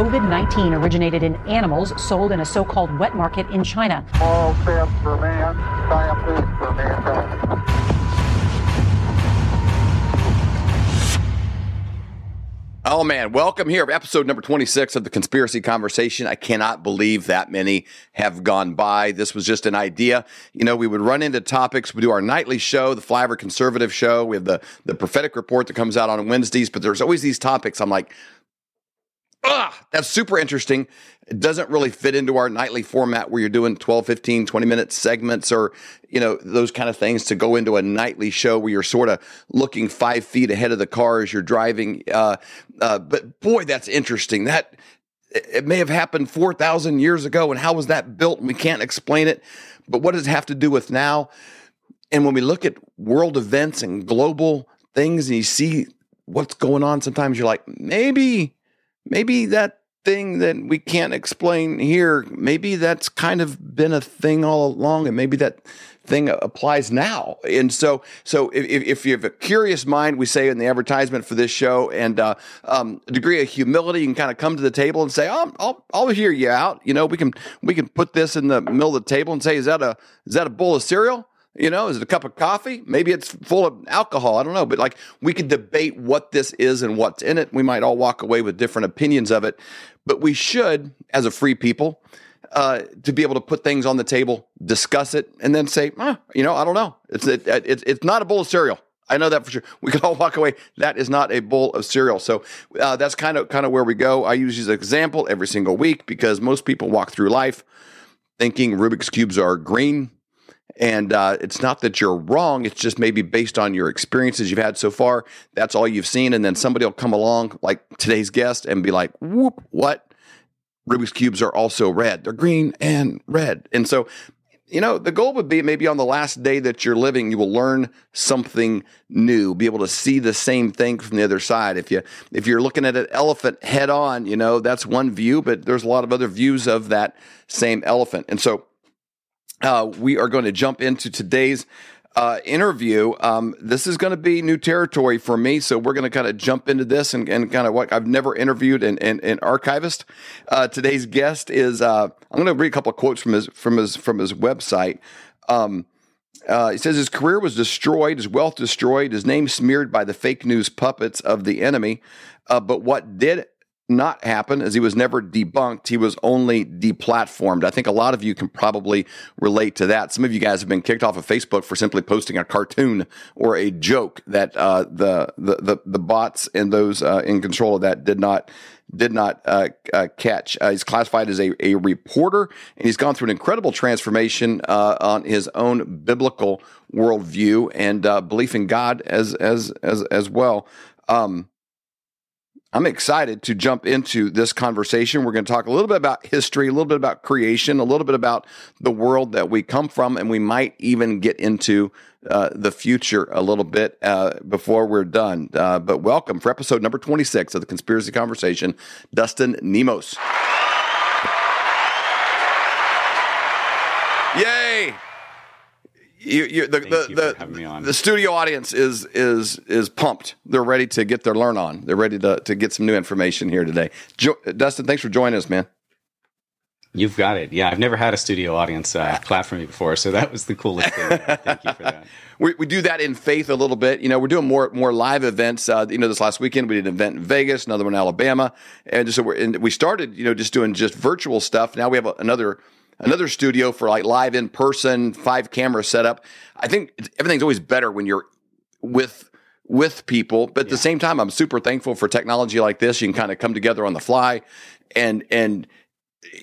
COVID 19 originated in animals sold in a so called wet market in China. Small steps for man, giant for mankind. Oh man, welcome here, to episode number 26 of the Conspiracy Conversation. I cannot believe that many have gone by. This was just an idea. You know, we would run into topics. We do our nightly show, the Flyover Conservative show. We have the, the prophetic report that comes out on Wednesdays, but there's always these topics. I'm like, ah, that's super interesting. It doesn't really fit into our nightly format where you're doing 12, 15, 20 minute segments or, you know, those kind of things to go into a nightly show where you're sort of looking five feet ahead of the car as you're driving. Uh, uh, but boy, that's interesting. That it may have happened 4,000 years ago. And how was that built? We can't explain it. But what does it have to do with now? And when we look at world events and global things and you see what's going on, sometimes you're like, maybe maybe that thing that we can't explain here, maybe that's kind of been a thing all along, and maybe that thing applies now. And so, so if, if you have a curious mind, we say in the advertisement for this show, and uh, um, a degree of humility, you can kind of come to the table and say, oh, I'll, I'll hear you out. You know, we can we can put this in the middle of the table and say, is that a is that a bowl of cereal? You know, is it a cup of coffee? Maybe it's full of alcohol. I don't know. But like we could debate what this is and what's in it. We might all walk away with different opinions of it. But we should, as a free people, uh, to be able to put things on the table, discuss it, and then say, eh, you know, I don't know. It's it, it, it's not a bowl of cereal. I know that for sure. We could all walk away. That is not a bowl of cereal. So uh, that's kind of kind of where we go. I use this example every single week because most people walk through life thinking Rubik's cubes are green and uh, it's not that you're wrong. It's just maybe based on your experiences you've had so far. That's all you've seen. And then somebody will come along, like today's guest, and be like, whoop, what? Rubik's Cubes are also red. They're green and red. And so, you know, the goal would be maybe on the last day that you're living, you will learn something new, be able to see the same thing from the other side. If you if you're looking at an elephant head on, you know, that's one view, but there's a lot of other views of that same elephant. And so uh, we are going to jump into today's uh, interview. Um, this is going to be new territory for me, so we're going to kind of jump into this and, and kind of what I've never interviewed an, an, an archivist. Uh, today's guest is uh, I'm going to read a couple of quotes from his from his from his website. Um, uh, he says his career was destroyed, his wealth destroyed, his name smeared by the fake news puppets of the enemy. Uh, but what did not happen as he was never debunked. He was only deplatformed. I think a lot of you can probably relate to that. Some of you guys have been kicked off of Facebook for simply posting a cartoon or a joke that uh, the, the, the the bots and those uh, in control of that did not did not uh, uh catch. Uh, he's classified as a, a reporter, and he's gone through an incredible transformation uh, on his own biblical worldview and belief in God as as as as well. Um, I'm excited to jump into this conversation. We're going to talk a little bit about history, a little bit about creation, a little bit about the world that we come from, and we might even get into uh, the future a little bit uh, before we're done. Uh, but welcome for episode number 26 of the Conspiracy Conversation, Dustin Nemos. Yay! You, you, the, the, you the, the, studio audience is is is pumped. They're ready to get their learn on. They're ready to, to get some new information here today. Jo- Dustin, thanks for joining us, man. You've got it. Yeah, I've never had a studio audience uh, clap for me before, so that was the coolest thing. Thank you for that. We, we do that in faith a little bit. You know, we're doing more more live events. Uh, you know, this last weekend we did an event in Vegas, another one in Alabama, and just so we're and we started. You know, just doing just virtual stuff. Now we have a, another another studio for like live in person, five camera setup. I think everything's always better when you're with with people, but at yeah. the same time, I'm super thankful for technology like this. You can kind of come together on the fly, and and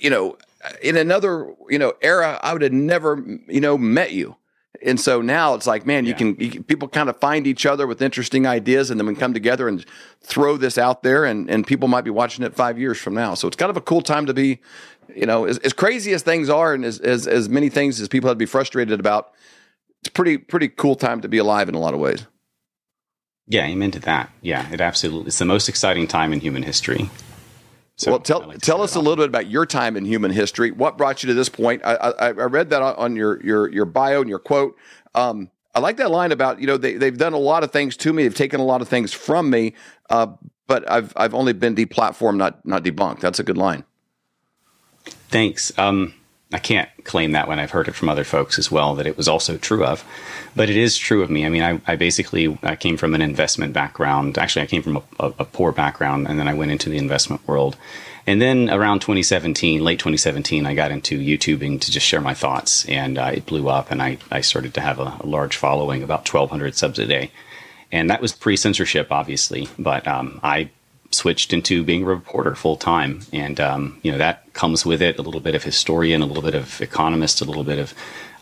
you know, in another you know era, I would have never you know met you. And so now it's like, man, yeah. you, can, you, can, people kind of find each other with interesting ideas, and then we come together and throw this out there, and and people might be watching it five years from now. So it's kind of a cool time to be you know, as, as crazy as things are, and as, as as many things as people have to be frustrated about, it's pretty pretty cool time to be alive in a lot of ways. Yeah, amen to that. Yeah, it absolutely. It's the most exciting time in human history. So well, tell like tell us a little bit about your time in human history. What brought you to this point? I, I, I read that on your your your bio and your quote. Um, I like that line about you know they they've done a lot of things to me. They've taken a lot of things from me. Uh, but I've I've only been deplatformed, not not debunked. That's a good line. Thanks. Um, I can't claim that when I've heard it from other folks as well that it was also true of, but it is true of me. I mean, I, I basically I came from an investment background. Actually, I came from a, a, a, poor background, and then I went into the investment world. And then around 2017, late 2017, I got into YouTubing to just share my thoughts, and uh, it blew up, and I, I started to have a, a large following, about 1,200 subs a day. And that was pre censorship, obviously, but um, I switched into being a reporter full time, and um, you know that comes with it a little bit of historian, a little bit of economist, a little bit of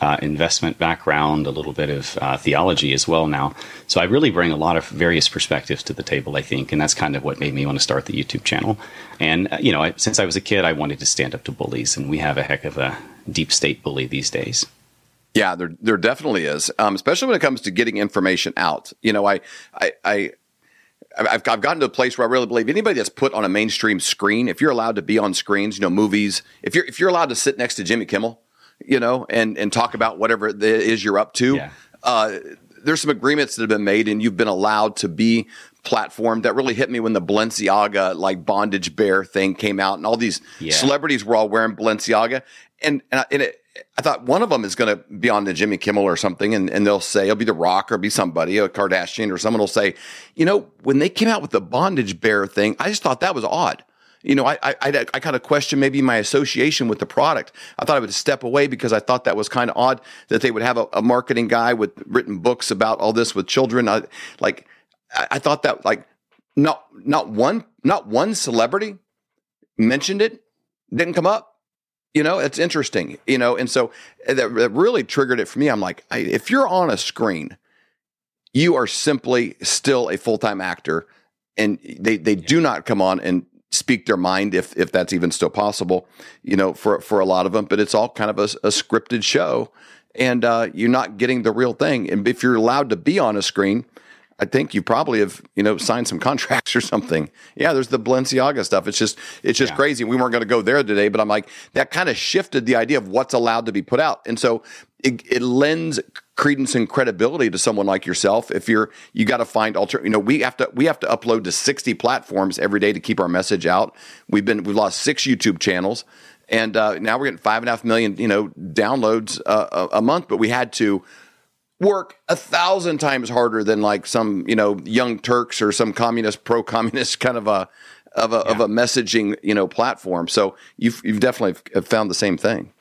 uh, investment background, a little bit of uh, theology as well now. So I really bring a lot of various perspectives to the table, I think, and that's kind of what made me want to start the YouTube channel. And uh, you know, I, since I was a kid, I wanted to stand up to bullies, and we have a heck of a deep state bully these days. Yeah, there there definitely is, um, especially when it comes to getting information out. You know, I I. I I've, I've gotten to a place where I really believe anybody that's put on a mainstream screen, if you're allowed to be on screens, you know, movies, if you're if you're allowed to sit next to Jimmy Kimmel, you know, and and talk about whatever it is you're up to, yeah. uh, there's some agreements that have been made, and you've been allowed to be platformed. That really hit me when the Balenciaga like bondage bear thing came out, and all these yeah. celebrities were all wearing Balenciaga, and and, and it, I thought one of them is going to be on the Jimmy Kimmel or something, and, and they'll say it'll be The Rock or be somebody, a Kardashian or someone will say, you know, when they came out with the bondage bear thing, I just thought that was odd. You know, I I, I, I kind of questioned maybe my association with the product. I thought I would step away because I thought that was kind of odd that they would have a, a, marketing guy with written books about all this with children. I, like, I, I thought that like not not one not one celebrity mentioned it, didn't come up you know, it's interesting, you know, and so that, that really triggered it for me. I'm like, I, if you're on a screen, you are simply still a full time actor, and they they yeah. do not come on and speak their mind if if that's even still possible, you know, for for a lot of them. But it's all kind of a, a scripted show, and uh, you're not getting the real thing. And if you're allowed to be on a screen, I think you probably have, you know, signed some contracts or something. Yeah, there's the Balenciaga stuff. It's just, it's just yeah. crazy. We weren't going to go there today, but I'm like, that kind of shifted the idea of what's allowed to be put out. And so it, it lends credence and credibility to someone like yourself. If you're, you got to find alter, you know, we have to, we have to upload to 60 platforms every day to keep our message out. We've been, we've lost six YouTube channels and uh, now we're getting five and a half million, you know, downloads uh, a, a month, but we had to, work a thousand times harder than like some you know young Turks or some communist pro communist kind of a of a yeah. of a messaging you know platform. So you've you've definitely found the same thing.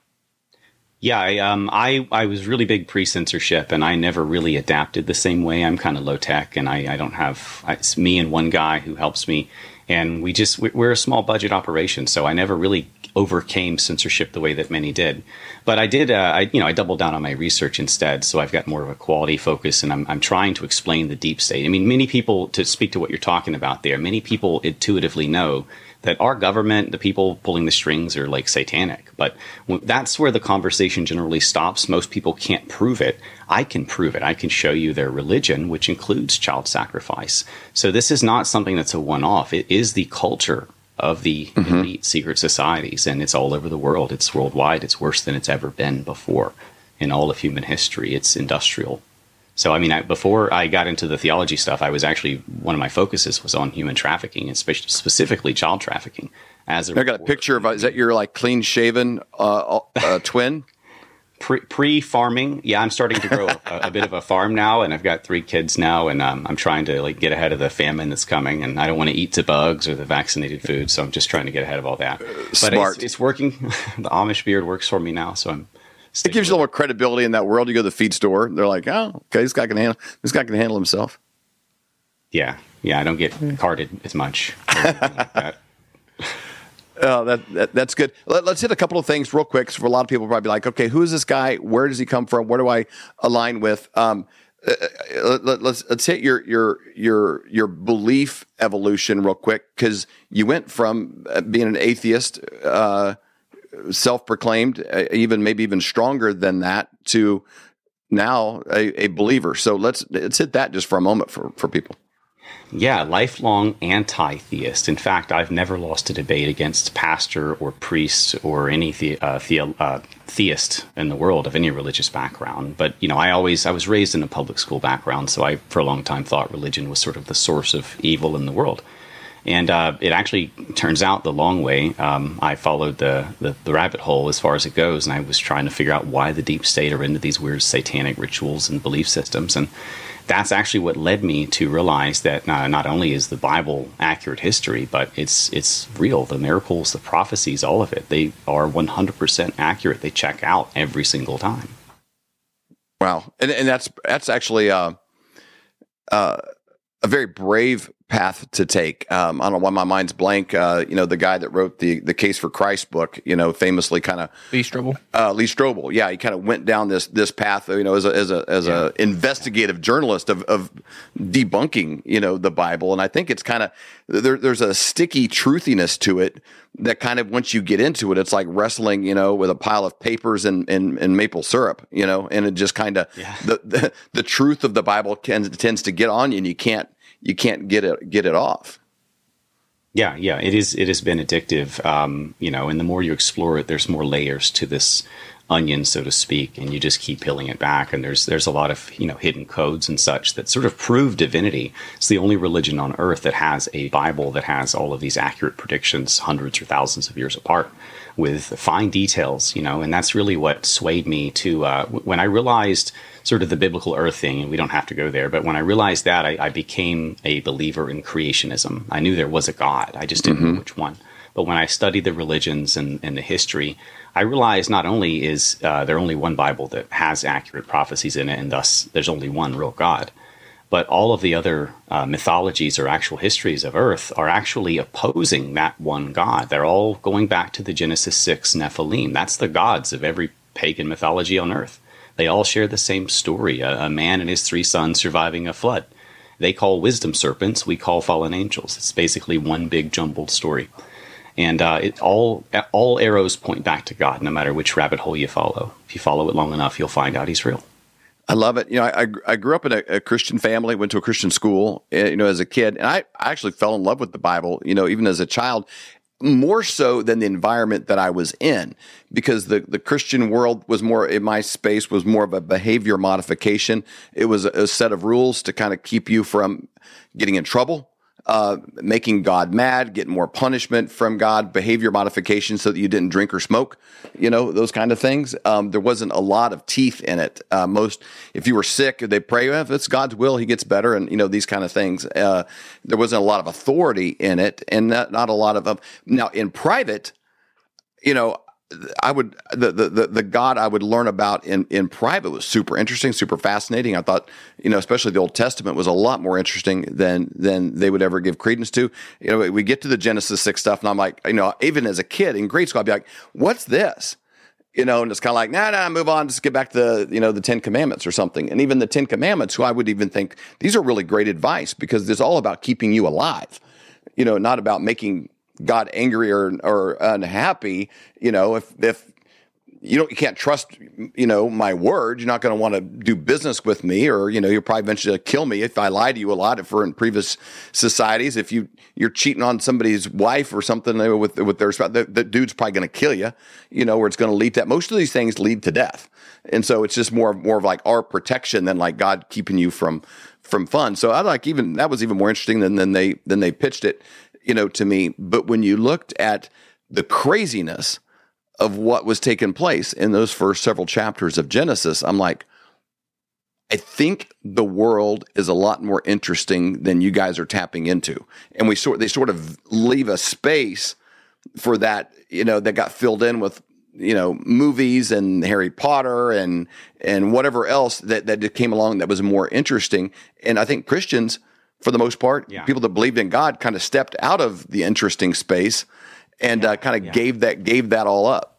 Yeah, I, um, I I was really big pre censorship, and I never really adapted the same way. I'm kind of low tech, and I, I don't have it's me and one guy who helps me, and we just we're a small budget operation, so I never really overcame censorship the way that many did. But I did, uh, I, you know, I doubled down on my research instead. So I've got more of a quality focus and I'm, I'm trying to explain the deep state. I mean, many people, to speak to what you're talking about there, many people intuitively know that our government, the people pulling the strings are like satanic. But that's where the conversation generally stops. Most people can't prove it. I can prove it. I can show you their religion, which includes child sacrifice. So this is not something that's a one off. It is the culture of the mm-hmm. elite secret societies, and it's all over the world. It's worldwide. It's worse than it's ever been before in all of human history. It's industrial. So, I mean, I, before I got into the theology stuff, I was actually one of my focuses was on human trafficking, and spe- specifically child trafficking. As a I got a picture of is that your like clean shaven uh, uh, twin? Pre farming. Yeah, I'm starting to grow a, a, bit of a farm now, and I've got three kids now, and um, I'm trying to like get ahead of the famine that's coming. And I don't want to eat the bugs or the vaccinated food, so I'm just trying to get ahead of all that. But Smart. It's, it's working. the Amish beard works for me now, so I'm. It gives you a little more credibility in that world. You go to the feed store, they're like, "Oh, okay, this guy can handle. This guy can handle himself." Yeah, yeah, I don't get carded as much. Like Oh, that, that, that's good. Let, us hit a couple of things real quick. For a lot of people, probably like, okay, who is this guy? Where does he come from? Where do I align with? Um, uh, uh let, us let's, let's hit your your your your belief evolution real quick because you went from uh, being an atheist, uh, self-proclaimed, even maybe even stronger than that, to now a, a believer. So let's let's hit that just for a moment for for people. Yeah, lifelong anti theist. In fact, I've never lost a debate against pastor or priest or any the, uh, the, uh, theist in the world of any religious background. But, you know, I always, I was raised in a public school background, so I, for a long time, thought religion was sort of the source of evil in the world. And uh, it actually turns out the long way. Um, I followed the, the, the rabbit hole as far as it goes, and I was trying to figure out why the deep state are into these weird satanic rituals and belief systems. And that's actually what led me to realize that uh, not only is the Bible accurate history, but it's it's real. The miracles, the prophecies, all of it, they are 100% accurate. They check out every single time. Wow, and and that's that's actually uh, uh, a very brave path to take. Um, I don't know why my mind's blank. Uh, you know, the guy that wrote the the Case for Christ book, you know, famously kind of Lee Strobel. Uh, Lee Strobel, yeah, he kind of went down this this path, you know, as a as a as yeah. a investigative journalist of, of debunking, you know, the Bible, and I think it's kind of there, there's a sticky truthiness to it that kind of once you get into it, it's like wrestling, you know, with a pile of papers and and, and maple syrup, you know, and it just kind of yeah. the, the the truth of the Bible tends tends to get on you, and you can't you can't get it get it off. Yeah, yeah, it is. It has been addictive, um, you know. And the more you explore it, there's more layers to this onion, so to speak, and you just keep peeling it back. And there's there's a lot of you know hidden codes and such that sort of prove divinity. It's the only religion on earth that has a Bible that has all of these accurate predictions, hundreds or thousands of years apart, with fine details. You know, and that's really what swayed me to uh, when I realized sort of the biblical earth thing, and we don't have to go there. But when I realized that, I, I became a believer in creationism. I knew there was a God, I just didn't mm-hmm. know which one. But when I studied the religions and, and the history, I realized not only is uh, there only one Bible that has accurate prophecies in it, and thus there's only one real God, but all of the other uh, mythologies or actual histories of Earth are actually opposing that one God. They're all going back to the Genesis 6 Nephilim. That's the gods of every pagan mythology on Earth. They all share the same story a, a man and his three sons surviving a flood. They call wisdom serpents, we call fallen angels. It's basically one big jumbled story. And uh, it all all arrows point back to God, no matter which rabbit hole you follow. If you follow it long enough, you'll find out He's real. I love it. You know, I, I grew up in a, a, Christian family, went to a Christian school, eh, you know, as a kid, and I, I actually fell in love with the Bible, you know, even as a child more so than the environment that I was in because the, the Christian world was more in my space was more of a behavior modification. It was a, a set of rules to kind of keep you from getting in trouble uh, making God mad, getting more punishment from God, behavior modification so that you didn't drink or smoke, you know, those kind of things. Um, there wasn't a lot of teeth in it. Uh, most, if you were sick, they pray, well, if it's God's will, he gets better, and, you know, these kind of things. Uh, there wasn't a lot of authority in it, and not, not a lot of, now in private, you know, I would the, the the God I would learn about in in private was super interesting, super fascinating. I thought, you know, especially the Old Testament was a lot more interesting than than they would ever give credence to. You know, we get to the Genesis six stuff, and I'm like, you know, even as a kid in grade school, I'd be like, "What's this?" You know, and it's kind of like, nah, nah, move on, just get back to the, you know, the Ten Commandments or something. And even the Ten Commandments, who I would even think these are really great advice because it's all about keeping you alive. You know, not about making God angry or or unhappy, you know, if if you don't you can't trust you know my word you're not going to want to do business with me or you know you'll probably eventually kill me if i lie to you a lot if we're in previous societies. If you you're cheating on somebody's wife or something uh, with with their spouse the, the dude's probably going to kill you you know where it's going to lead to that. most of these things lead to death. And so it's just more more of like our protection than like god keeping you from from fun. So i like even that was even more interesting than than they than they pitched it you know, to me. But when you looked at the craziness of what was taking place in those first several chapters of Genesis, I'm like, I think the world is a lot more interesting than you guys are tapping into. And we sort they sort of leave a space for that, you know, that got filled in with you know movies and Harry Potter and and whatever else that that came along that was more interesting. And I think Christians for the most part. Yeah. People that believed in God kind of stepped out of the interesting space and yeah, uh, kind of yeah. gave that gave that all up.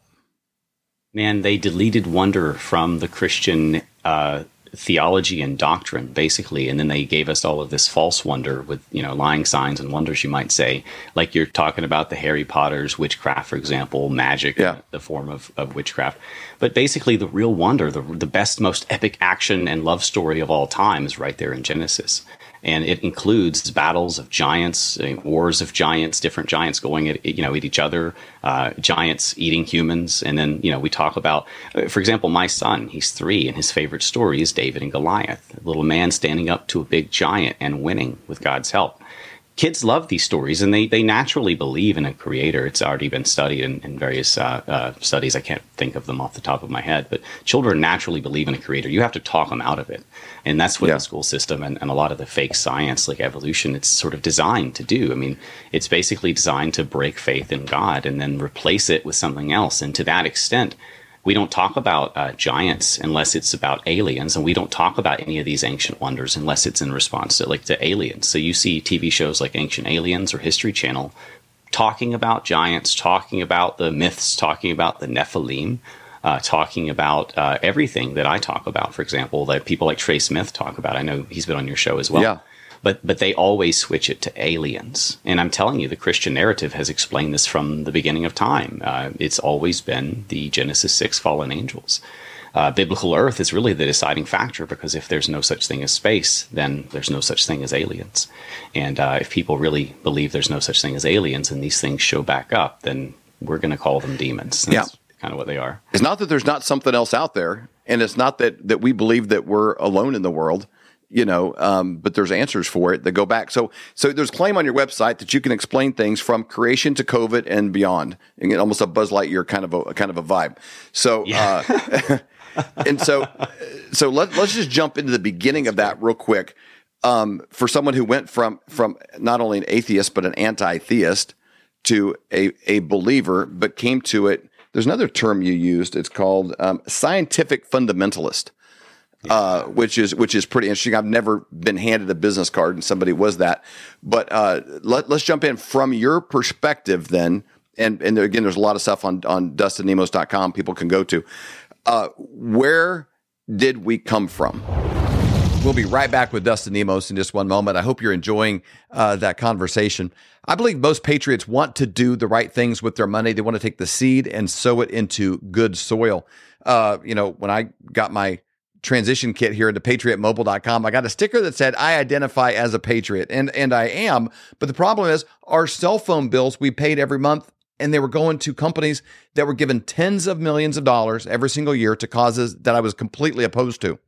Man, they deleted wonder from the Christian uh, theology and doctrine, basically, and then they gave us all of this false wonder with you know lying signs and wonders, you might say, like you're talking about the Harry Potter's witchcraft, for example, magic, yeah. the form of, of witchcraft. But basically, the real wonder, the the best, most epic action and love story of all time, is right there in Genesis and it includes battles of giants, uh, wars of giants, different giants going at you know at each other, uh, giants eating humans, and then you know we talk about, uh, for example, my son, he's three, and his favorite story is David and Goliath, a little man standing up to a big giant and winning with God's help. Kids love these stories and they, they naturally believe in a creator. It's already been studied in, in various uh, uh, studies. I can't think of them off the top of my head, but children naturally believe in a creator. You have to talk them out of it. And that's what yeah. the school system and, and a lot of the fake science like evolution, it's sort of designed to do. I mean, it's basically designed to break faith in God and then replace it with something else. And to that extent, we don't talk about uh, giants unless it's about aliens, and we don't talk about any of these ancient wonders unless it's in response to like to aliens. So you see TV shows like Ancient Aliens or History Channel talking about giants, talking about the myths, talking about the Nephilim. Uh, talking about uh, everything that I talk about, for example, that people like Trey Smith talk about. I know he's been on your show as well. Yeah but but they always switch it to aliens. And I'm telling you, the Christian narrative has explained this from the beginning of time. Uh, it's always been the Genesis six fallen angels. Uh, biblical Earth is really the deciding factor because if there's no such thing as space, then there's no such thing as aliens. And uh, if people really believe there's no such thing as aliens and these things show back up, then we're going to call them demons. That's yeah. kind of what they are. It's not that there's not something else out there, and it's not that that we believe that we're alone in the world you know, um, but there's answers for it that go back. So, so there's claim on your website that you can explain things from creation to COVID and beyond, and almost a Buzz Lightyear kind of a kind of a vibe. So, yeah. uh, and so, so let, let's just jump into the beginning of that real quick. Um, for someone who went from from not only an atheist but an anti-theist to a a believer, but came to it. There's another term you used. It's called um, scientific fundamentalist uh, which is which is pretty interesting. I've never been handed a business card, and somebody was that. But uh, let, us jump in from your perspective, then. And and again, there's a lot of stuff on on DustinNemos.com people can go to. Uh, where did we come from? We'll be right back with Dustin Nemos in just one moment. I hope you're enjoying uh, that conversation. I believe most patriots want to do the right things with their money. They want to take the seed and sow it into good soil. Uh, you know, when I got my transition kit here into patriotmobile.com. I got a sticker that said I identify as a patriot and and I am, but the problem is our cell phone bills we paid every month and they were going to companies that were given tens of millions of dollars every single year to causes that I was completely opposed to.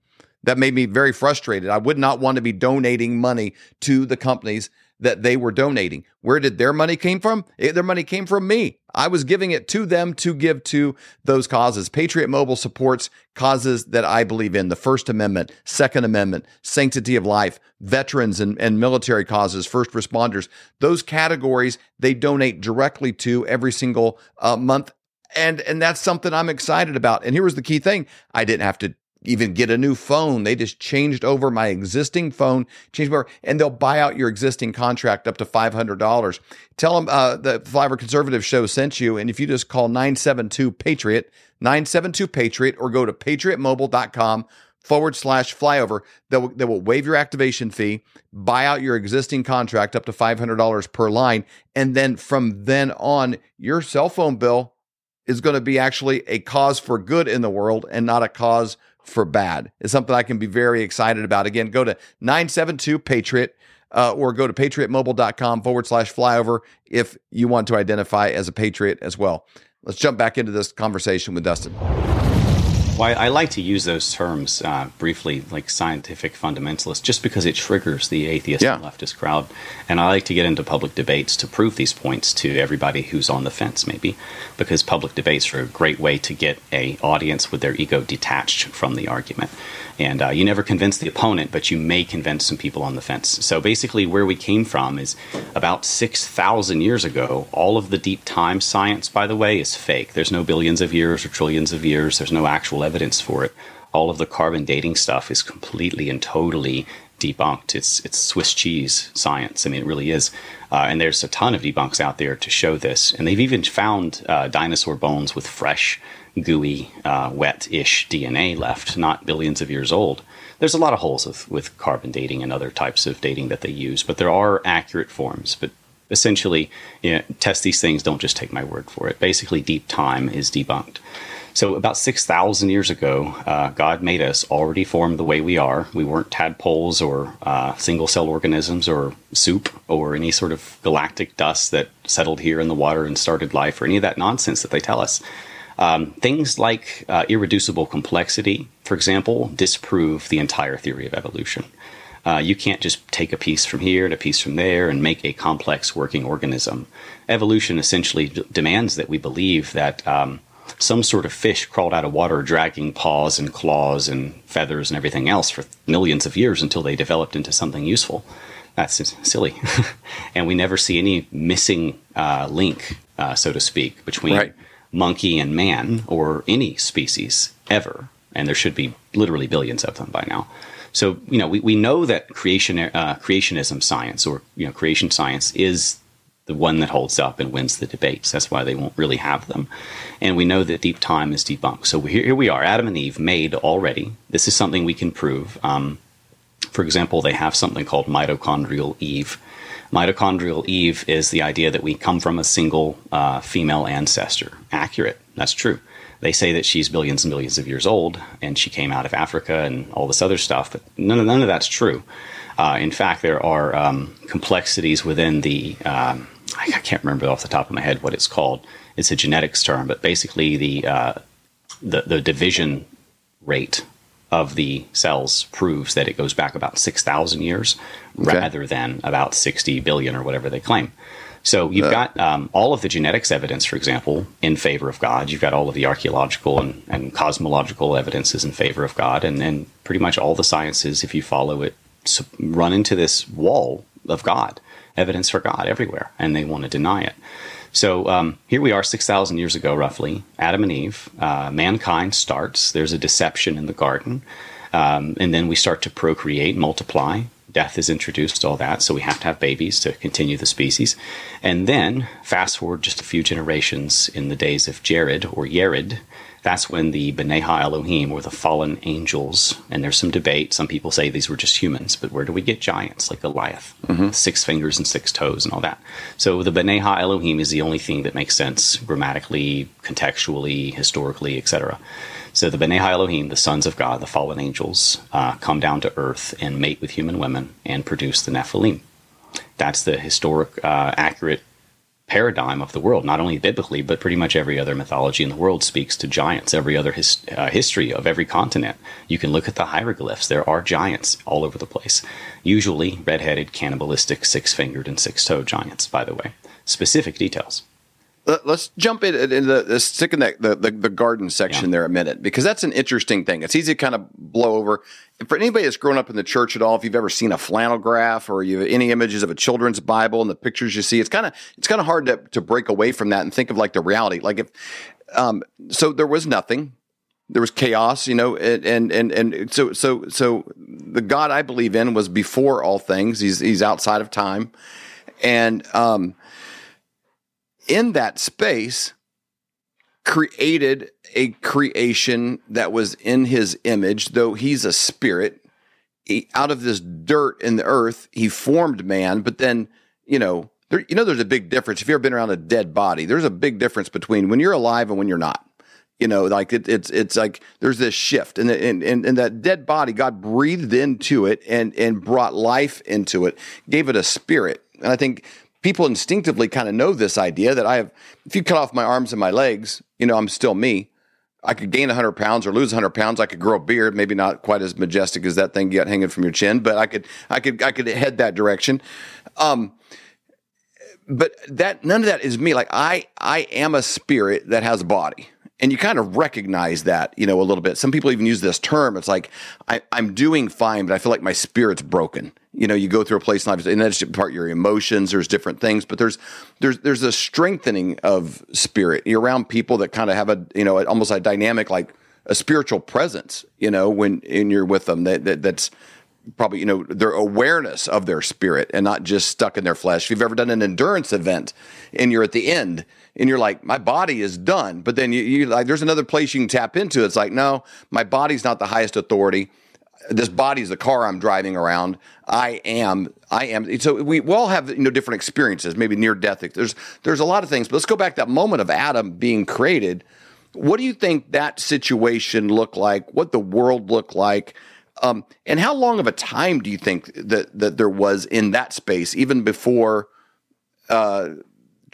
That made me very frustrated. I would not want to be donating money to the companies that they were donating. Where did their money came from? It, their money came from me. I was giving it to them to give to those causes. Patriot Mobile supports causes that I believe in: the First Amendment, Second Amendment, sanctity of life, veterans and, and military causes, first responders. Those categories they donate directly to every single uh, month and and that's something I'm excited about. And here was the key thing: I didn't have to even get a new phone. They just changed over my existing phone, changed over, and they'll buy out your existing contract up to $500. Tell them uh, the Flyover Conservative Show sent you, and if you just call 972 Patriot, 972 Patriot, or go to patriotmobile.com forward slash flyover, they will, they will waive your activation fee, buy out your existing contract up to $500 per line. And then from then on, your cell phone bill is going to be actually a cause for good in the world and not a cause for bad. It's something I can be very excited about. Again, go to 972 Patriot uh, or go to patriotmobile.com forward slash flyover if you want to identify as a patriot as well. Let's jump back into this conversation with Dustin. Well, I, like to use those terms uh, briefly, like scientific fundamentalist, just because it triggers the atheist yeah. and leftist crowd. And I like to get into public debates to prove these points to everybody who's on the fence, maybe, because public debates are a great way to get a audience with their ego detached from the argument. And uh, you never convince the opponent, but you may convince some people on the fence. So basically, where we came from is about 6,000 years ago. All of the deep time science, by the way, is fake. There's no billions of years or trillions of years, there's no actual evidence for it. All of the carbon dating stuff is completely and totally debunked. It's it's Swiss cheese science. I mean, it really is. Uh, and there's a ton of debunks out there to show this. And they've even found uh, dinosaur bones with fresh gooey, uh, wet-ish DNA left, not billions of years old. There's a lot of holes with, with carbon dating and other types of dating that they use, but there are accurate forms. But essentially, you know, test these things. Don't just take my word for it. Basically, deep time is debunked. So, about 6,000 years ago, uh, God made us already formed the way we are. We weren't tadpoles or uh, single cell organisms or soup or any sort of galactic dust that settled here in the water and started life or any of that nonsense that they tell us. Um, things like uh, irreducible complexity, for example, disprove the entire theory of evolution. Uh, you can't just take a piece from here and a piece from there and make a complex working organism. Evolution essentially d- demands that we believe that um, some sort of fish crawled out of water dragging paws and claws and feathers and everything else for millions of years until they developed into something useful. That's silly. and we never see any missing uh, link, uh, so to speak, between Right. monkey and man or any species ever. And there should be literally billions of them by now. So, you know, we, we know that creation, uh, creationism science or, you know, creation science is the one that holds up and wins the debates. That's why they won't really have them. And we know that deep time is debunked. So here, we are, Adam and Eve made already. This is something we can prove. Um, for example, they have something called mitochondrial Eve. Mitochondrial Eve is the idea that we come from a single uh, female ancestor. Accurate. That's true. They say that she's billions and billions of years old and she came out of Africa and all this other stuff, but none of, none of that's true. Uh, in fact, there are um, complexities within the, um, I can't remember off the top of my head what it's called. It's a genetics term, but basically the, uh, the, the division rate of the cells proves that it goes back about 6,000 years Okay. rather than about 60 billion or whatever they claim. So you've got um, all of the genetics evidence, for example, in favor of God. You've got all of the archaeological and, and cosmological evidences in favor of God. And then pretty much all the sciences, if you follow it, run into this wall of God, evidence for God everywhere, and they want to deny it. So um, here we are, 6,000 years ago, roughly. Adam and Eve, uh, mankind starts. There's a deception in the garden. Um, and then we start to procreate, multiply. Death is introduced, all that. So we have to have babies to continue the species. And then, fast forward just a few generations in the days of Jared or Yared, that's when the B'nai Elohim or the fallen angels, and there's some debate. Some people say these were just humans, but where do we get giants like Goliath, six fingers and six toes and all that? So the B'nai Elohim is the only thing that makes sense grammatically, contextually, historically, etc. So the B'nai Elohim, the sons of God, the fallen angels, uh, come down to earth and mate with human women and produce the Nephilim. That's the historic, uh, accurate paradigm of the world, not only biblically, but pretty much every other mythology in the world speaks to giants. Every other his, uh, history of every continent, you can look at the hieroglyphs. There are giants all over the place. Usually red-headed, cannibalistic, six-fingered, and six-toed giants. By the way, specific details. Let- Let's jump in, in the, the stick in that the, the, the garden section Yeah. there a minute because that's an interesting thing. It's easy to kind of blow over. For anybody that's grown up in the church at all, if you've ever seen a flannel graph or you any images of a children's Bible and the pictures you see, it's kind of it's kind of hard to to break away from that and think of like the reality. Like if um, so, there was nothing. There was chaos, you know, and and and, and so so so the God I believe in was before all things. He's he's outside of time, and um, in that space created a creation that was in his image though he's a spirit. He, out of this dirt in the earth he formed man but then you know there, you know there's a big difference. If you've ever been around a dead body there's a big difference between when you're alive and when you're not. You know like it, it's it's like there's this shift and, and and and that dead body god breathed into it and and brought life into it gave it a spirit. And i think people instinctively kind of know this idea that i have if you cut off my arms and my legs you know i'm still me I could gain 100 pounds or lose 100 pounds. I could grow a beard, maybe not quite as majestic as that thing you got hanging from your chin, but I could, I could, I could head that direction. Um, but that none of that is me. Like I, I am a spirit that has a body, and you kind of recognize that, you know, a little bit. Some people even use this term. It's like I, I'm doing fine, but I feel like my spirit's broken. You know, you go through a place in life, and that's part your emotions. There's different things, but there's there's there's a strengthening of spirit. You're around people that kind of have a you know almost a dynamic like a spiritual presence. You know, when and you're with them, that, that that's probably you know their awareness of their spirit and not just stuck in their flesh. If you've ever done an endurance event and you're at the end and you're like, my body is done, but then you, you like there's another place you can tap into. It's like, no, my body's not the highest authority. This body's the car I'm driving around. I am. I am. So we, we all have you know different experiences, maybe near death. There's there's a lot of things. But let's go back that moment of Adam being created. What do you think that situation looked like? What the world looked like? Um, and how long of a time do you think that that there was in that space, even before uh,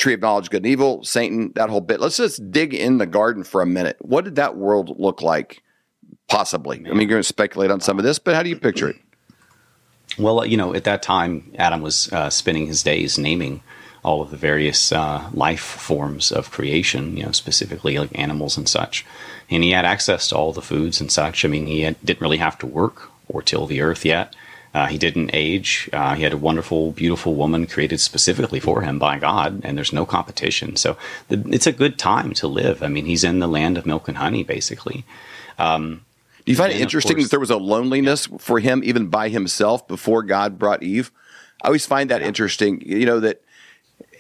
Tree of Knowledge, Good and Evil, Satan, that whole bit? Let's just dig in the garden for a minute. What did that world look like? Possibly. I mean, you're going to speculate on some of this, but how do you picture it? Well, you know, at that time, Adam was uh, spending his days naming all of the various uh, life forms of creation, you know, specifically like animals and such. And he had access to all the foods and such. I mean, he had, didn't really have to work or till the earth yet. Uh, he didn't age. Uh, he had a wonderful, beautiful woman created specifically for him by God, and there's no competition. So the, it's a good time to live. I mean, he's in the land of milk and honey, basically. Um, Do you find it interesting course, that there was a loneliness yeah. for him even by himself before God brought Eve? I always find that yeah. interesting. You know that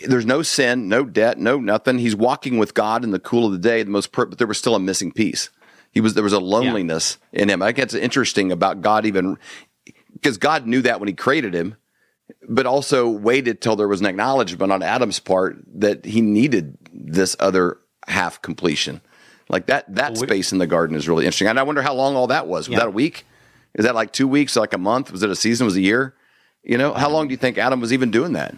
there's no sin, no debt, no nothing. He's walking with God in the cool of the day. The most, per- but there was still a missing piece. He was there was a loneliness yeah. in him. I think it's interesting about God even because God knew that when He created him, but also waited till there was an acknowledgement on Adam's part that he needed this other half completion. Like that that well, space in the garden is really interesting. And I wonder how long all that was. Was yeah. that a week? Is that like two weeks? Like a month? Was it a season? Was it a year? You know, how um, long do you think Adam was even doing that?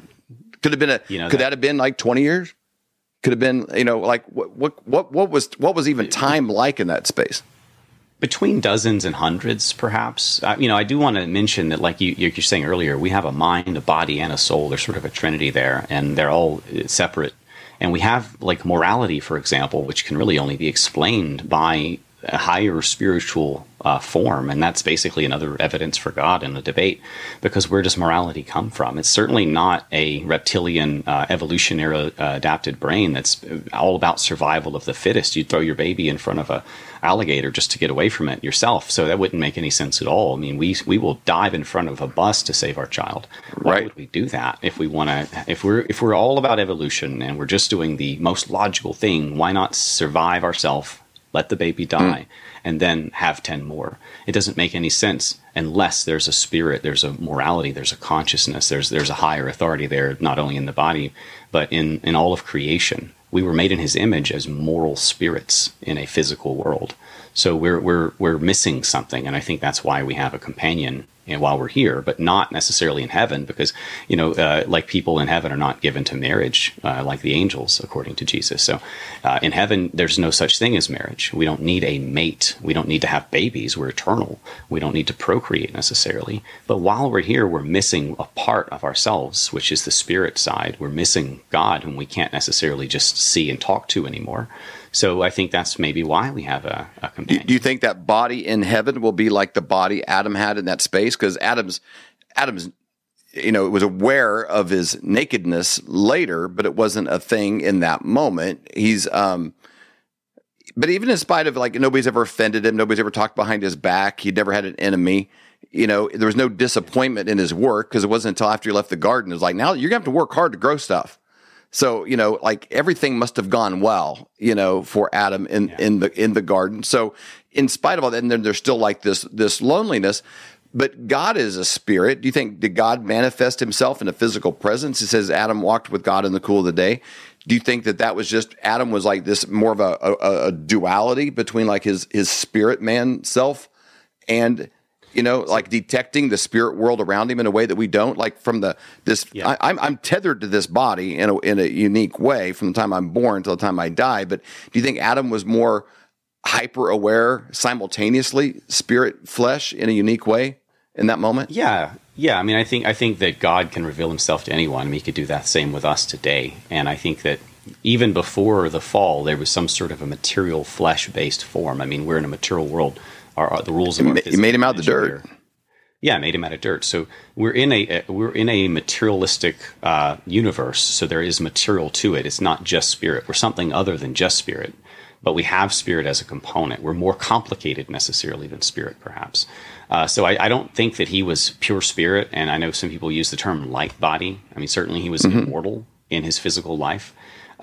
Could have been a. You know, could that, that have been like twenty years? Could have been. You know, like what what what what was what was even time like in that space? Between dozens and hundreds, perhaps. Uh, you know, I do want to mention that, like you, you're saying earlier, we have a mind, a body, and a soul. There's sort of a trinity there, and they're all uh, separate. And we have, like, morality, for example, which can really only be explained by a higher spiritual uh, form, and that's basically another evidence for God in the debate. Because where does morality come from? It's certainly not a reptilian, uh, evolutionary uh, adapted brain that's all about survival of the fittest. You'd throw your baby in front of a alligator just to get away from it yourself, so that wouldn't make any sense at all. I mean, we we will dive in front of a bus to save our child. Why right. would we do that if we want to? If we're if we're all about evolution and we're just doing the most logical thing, why not survive ourselves? let the baby die, mm. And then have 10 more. It doesn't make any sense unless there's a spirit, there's a morality, there's a consciousness, there's, there's a higher authority there, not only in the body, but in, in all of creation. We were made in his image as moral spirits in a physical world. So we're, we're, we're missing something. And I think that's why we have a companion and while we're here, but not necessarily in heaven, because you know, uh, like people in heaven are not given to marriage uh, like the angels, according to Jesus. So, uh, in heaven, there's no such thing as marriage. We don't need a mate. We don't need to have babies. We're eternal. We don't need to procreate necessarily. But while we're here, we're missing a part of ourselves, which is the spirit side. We're missing God, whom we can't necessarily just see and talk to anymore. So I think that's maybe why we have a, a companion. Do, you think that body in heaven will be like the body Adam had in that space? Because Adam's Adam's you know it was aware of his nakedness later, but it wasn't a thing in that moment. He's um but even in spite of like nobody's ever offended him, nobody's ever talked behind his back, he never had an enemy. You know, there was no disappointment in his work because it wasn't until after he left the garden. It was like, now you're gonna have to work hard to grow stuff. So, you know, like everything must have gone well, you know, for Adam in, yeah. in the in the garden. So in spite of all that, and then there's still like this this loneliness. But God is a spirit. Do you think did God manifest himself in a physical presence? It says Adam walked with God in the cool of the day. Do you think that that was just Adam was like this more of a, a, a duality between like his his spirit man self and you know, like detecting the spirit world around him in a way that we don't. Like from the this, yeah. I, am I'm, I'm tethered to this body in a in a unique way from the time I'm born till the time I die. But do you think Adam was more hyper aware simultaneously, spirit flesh in a unique way in that moment? Yeah, yeah. I mean, I think I think that God can reveal Himself to anyone. I mean, He could do that same with us today, and I think that even before the fall, there was some sort of a material flesh based form. I mean, we're in a material world our, our the rules of our you made him out the dirt. Yeah, made him out of dirt. So we're in a we're in a materialistic uh, universe. So there is material to it. It's not just spirit. We're something other than just spirit, but we have spirit as a component. We're more complicated necessarily than spirit, perhaps. Uh, so I, I, don't think that he was pure spirit. And I know some people use the term light body. I mean, certainly he was mm-hmm. immortal in his physical life.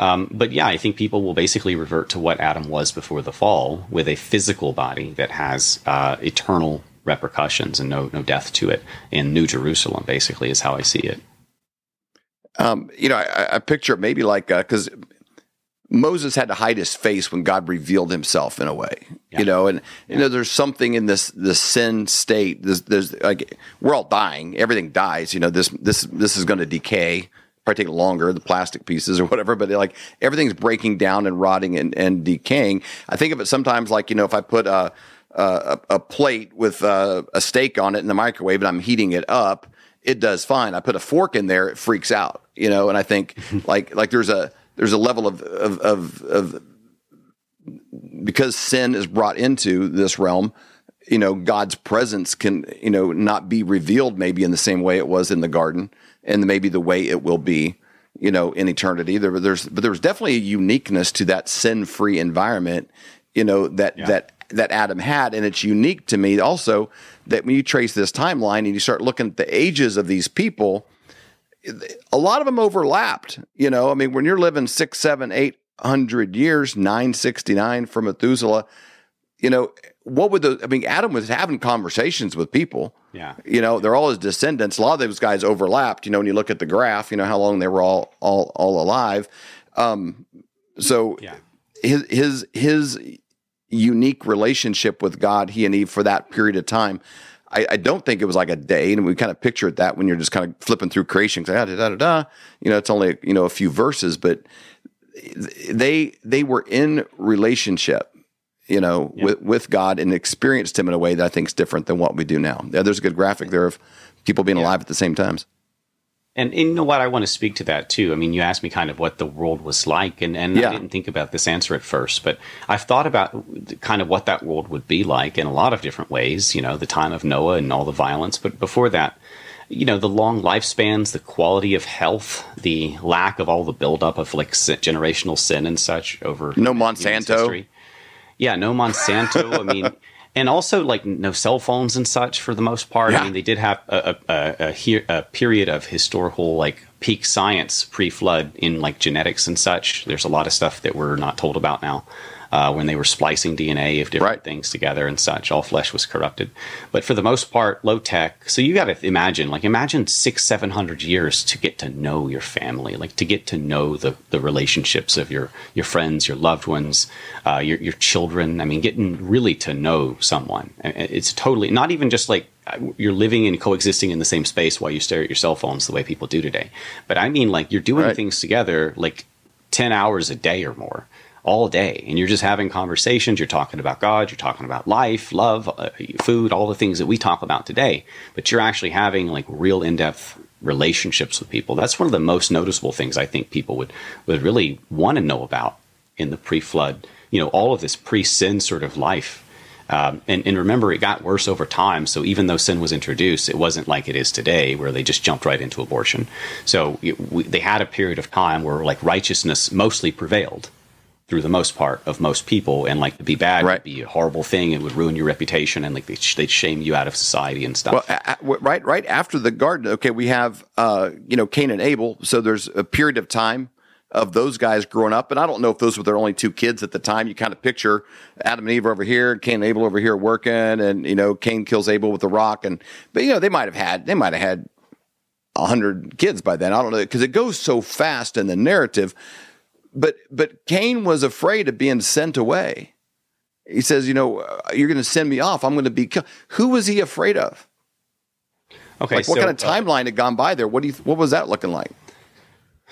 Um, but yeah, I think people will basically revert to what Adam was before the fall, with a physical body that has uh, eternal repercussions and no no death to it. In New Jerusalem, basically, is how I see it. Um, you know, I, I, picture it maybe like because uh, Moses had to hide his face when God revealed Himself in a way, yeah. you know, and yeah. you know, there's something in this the sin state. There's, there's like we're all dying. Everything dies. You know, this this this is going to decay probably take longer, the plastic pieces or whatever, but like everything's breaking down and rotting and, and decaying. I think of it sometimes like, you know, if I put a, a, a plate with uh, a steak on it in the microwave and I'm heating it up, it does fine. I put a fork in there, it freaks out, you know. And I think like like there's a there's a level of of, of, of because sin is brought into this realm you know god's presence can you know not be revealed maybe in the same way it was in the garden and maybe the way it will be you know in eternity. There there's but there's definitely a uniqueness to that sin free environment you know that yeah. that that adam had. And it's unique to me also that when you trace this timeline and you start looking at the ages of these people a lot of them overlapped you know. I mean when you're living six seven eight hundred years 969 for methuselah you know what would the? I mean, Adam was having conversations with people. Yeah, you know, they're all his descendants. A lot of those guys overlapped. You know, when you look at the graph, you know how long they were all all all alive. Um, so yeah. his his his unique relationship with God, he and Eve, for that period of time. I, I, don't think it was like a day, and we kind of picture it that when you're just kind of flipping through creation, da, da, da, da, da, you know, it's only you know a few verses, but they they were in relationship you know, with, with God and experienced him in a way that I think is different than what we do now. Yeah, there's a good graphic there of people being yeah. alive at the same times. And, and, you know what? I want to speak to that too. I mean, you asked me kind of what the world was like, and, and yeah. I didn't think about this answer at first, but I've thought about kind of what that world would be like in a lot of different ways. You know, the time of Noah and all the violence, but before that, you know, the long lifespans, the quality of health, the lack of all the buildup of like generational sin and such over no Monsanto. Yeah, no Monsanto. I mean, and also like no cell phones and such for the most part. Yeah. I mean, they did have a, a, a, a period of historical like peak science pre-flood in like genetics and such. There's a lot of stuff that we're not told about now uh, when they were splicing DNA of different right. things together and such. All flesh was corrupted, but for the most part, low tech. So you got to imagine, like, imagine six, seven hundred years to get to know your family, like to get to know the the relationships of your your friends, your loved ones, uh, your your children. I mean, getting really to know someone. It's totally not even just like you're living and coexisting in the same space while you stare at your cell phones the way people do today. But I mean, like, you're doing right. things together like 10 hours a day or more all day. And you're just having conversations you're talking about god you're talking about life love uh, food all the things that we talk about today. But you're actually having like real in-depth relationships with people. That's one of the most noticeable things i think people would would really want to know about in the pre-flood you know all of this pre-sin sort of life. Um, and, and, remember, it got worse over time. So even though sin was introduced, it wasn't like it is today, where they just jumped right into abortion. So it, we, they had a period of time where like righteousness mostly prevailed, through the most part of most people and like to be bad right. would be a horrible thing it would ruin your reputation and like they'd, they'd shame you out of society and stuff. Well a, a, right right after the garden okay we have uh you know cain and abel so there's a period of time of those guys growing up and i don't know if those were their only two kids at the time. You kind of picture adam and eve over here cain and abel over here working and you know cain kills abel with the rock and but you know they might have had they might have had a hundred kids by then i don't know because it goes so fast in the narrative but but Cain was afraid of being sent away. He says, you know, uh, you're going to send me off. I'm going to be killed. Who was he afraid of? Okay, like what so, kind of uh, timeline had gone by there? What do you? What was that looking like?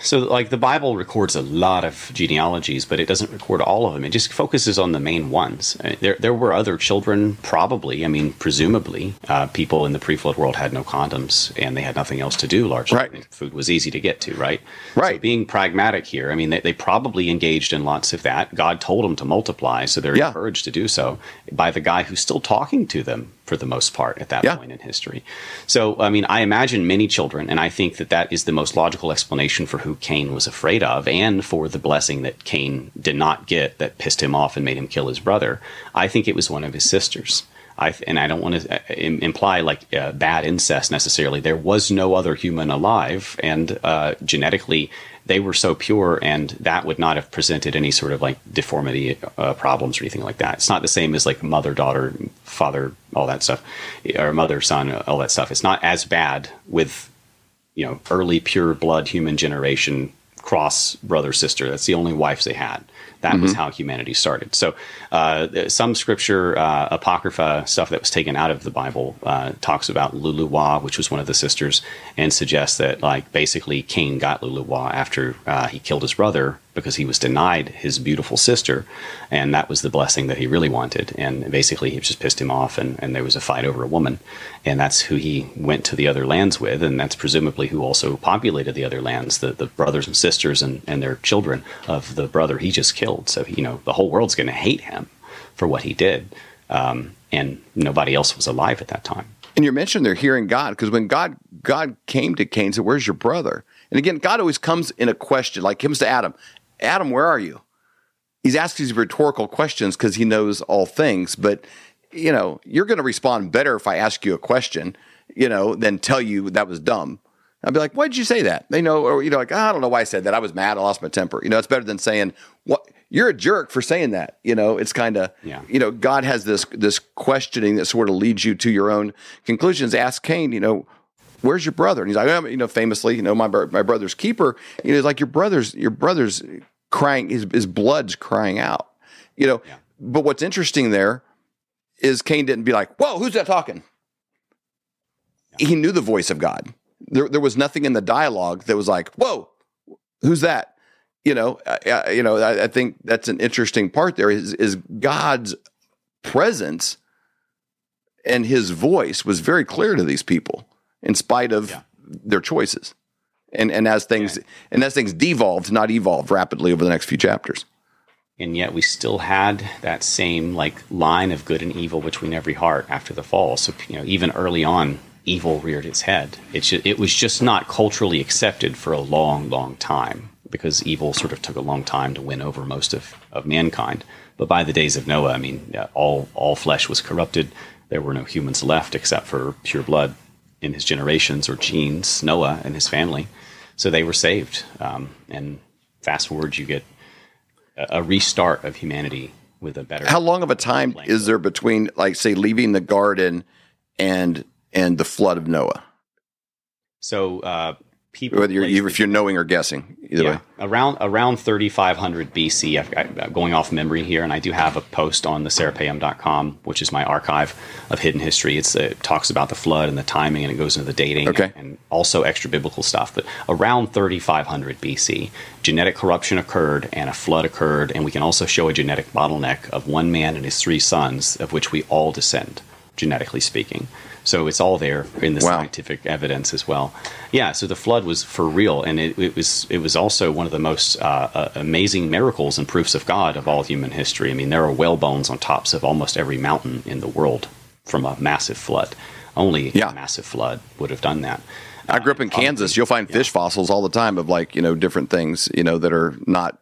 So, like the Bible records a lot of genealogies, but it doesn't record all of them. It just focuses on the main ones. Uh, there, there were other children, probably. I mean, presumably, uh, people in the pre-flood world had no condoms and they had nothing else to do. Largely, right. food was easy to get to. Right. Right. So being pragmatic here, I mean, they, they probably engaged in lots of that. God told them to multiply, so they're yeah. encouraged to do so by the guy who's still talking to them for the most part at that yeah. point in history. So, I mean, I imagine many children, and I think that that is the most logical explanation for who Cain was afraid of and for the blessing that Cain did not get that pissed him off and made him kill his brother. I think it was one of his sisters. I, and I don't want to uh, imply like uh, bad incest necessarily. There was no other human alive, and uh, genetically, they were so pure, and that would not have presented any sort of like deformity uh, problems or anything like that. It's not the same as like mother, daughter, father, all that stuff, or mother, son, all that stuff. It's not as bad with you know early pure blood human generation cross brother sister. That's the only wives they had. That mm-hmm. was how humanity started. So, uh, some scripture, uh, apocrypha stuff that was taken out of the Bible, uh, talks about Luluwa, which was one of the sisters, and suggests that like basically Cain got Luluwa after uh, he killed his brother because he was denied his beautiful sister, and that was the blessing that he really wanted. And basically, he just pissed him off, and, and there was a fight over a woman, and that's who he went to the other lands with, and that's presumably who also populated the other lands, the, the brothers and sisters and, and their children of the brother he just killed. So you know the whole world's going to hate him for what he did, um, and nobody else was alive at that time. And you mentioned they're hearing God because when God God came to Cain said, "Where's your brother?" And again, God always comes in a question, like comes to Adam, Adam, where are you? He's asking these rhetorical questions because he knows all things, but you know, you're going to respond better if I ask you a question, you know, than tell you that was dumb. I'd be like, why did you say that? They know, or you know, like, oh, I don't know why I said that. I was mad. I lost my temper. You know, it's better than saying, what you're a jerk for saying that. You know, it's kind of, yeah. you know, God has this, this questioning that sort of leads you to your own conclusions. Ask Cain, you know, where's your brother? And he's like, oh, you know, famously, you know, my, my brother's keeper, you know, like your brother's, your brother's crying, his, his blood's crying out, you know. Yeah. But what's interesting there is Cain didn't be like, whoa, who's that talking? Yeah. He knew the voice of God. There, there was nothing in the dialogue that was like, whoa, who's that? You know, uh, you know, I, I think that's an interesting part there is, is God's presence and his voice was very clear to these people in spite of yeah. their choices and and as things yeah. and as things devolved, not evolved rapidly over the next few chapters. And yet we still had that same like line of good and evil between every heart after the fall. So you know, even early on, evil reared its head. It just, it was just not culturally accepted for a long, long time because evil sort of took a long time to win over most of, of mankind. But by the days of Noah, I mean, all all flesh was corrupted. There were no humans left except for pure blood in his generations or genes, Noah and his family. So they were saved. Um, and fast forward, you get a, a, restart of humanity with a better. How long of a time is there between, like, say, leaving the garden and and the flood of Noah? So uh, people whether you're if you're knowing or guessing either yeah, way around around 3500 bc I, am uh, going off memory here and i do have a post on the serapeum.com which is my archive of hidden history. It's, it talks about the flood and the timing and it goes into the dating okay. and, and also extra biblical stuff but around 3500 bc genetic corruption occurred and a flood occurred and we can also show a genetic bottleneck of one man and his three sons of which we all descend genetically speaking so it's all there in the wow. scientific evidence as well. Yeah, so the flood was for real, and it, it was it was also one of the most uh, uh, amazing miracles and proofs of God of all human history. I mean, there are whale bones on tops of almost every mountain in the world from a massive flood. Only yeah. a massive flood would have done that. I grew up in Kansas. You'll find fish fossils all the time of like you know different things you know that are not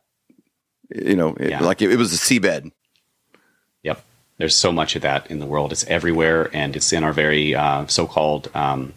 you know it, yeah. like it, it was a seabed there's so much of that in the world. It's everywhere, and it's in our very uh, so-called. Um,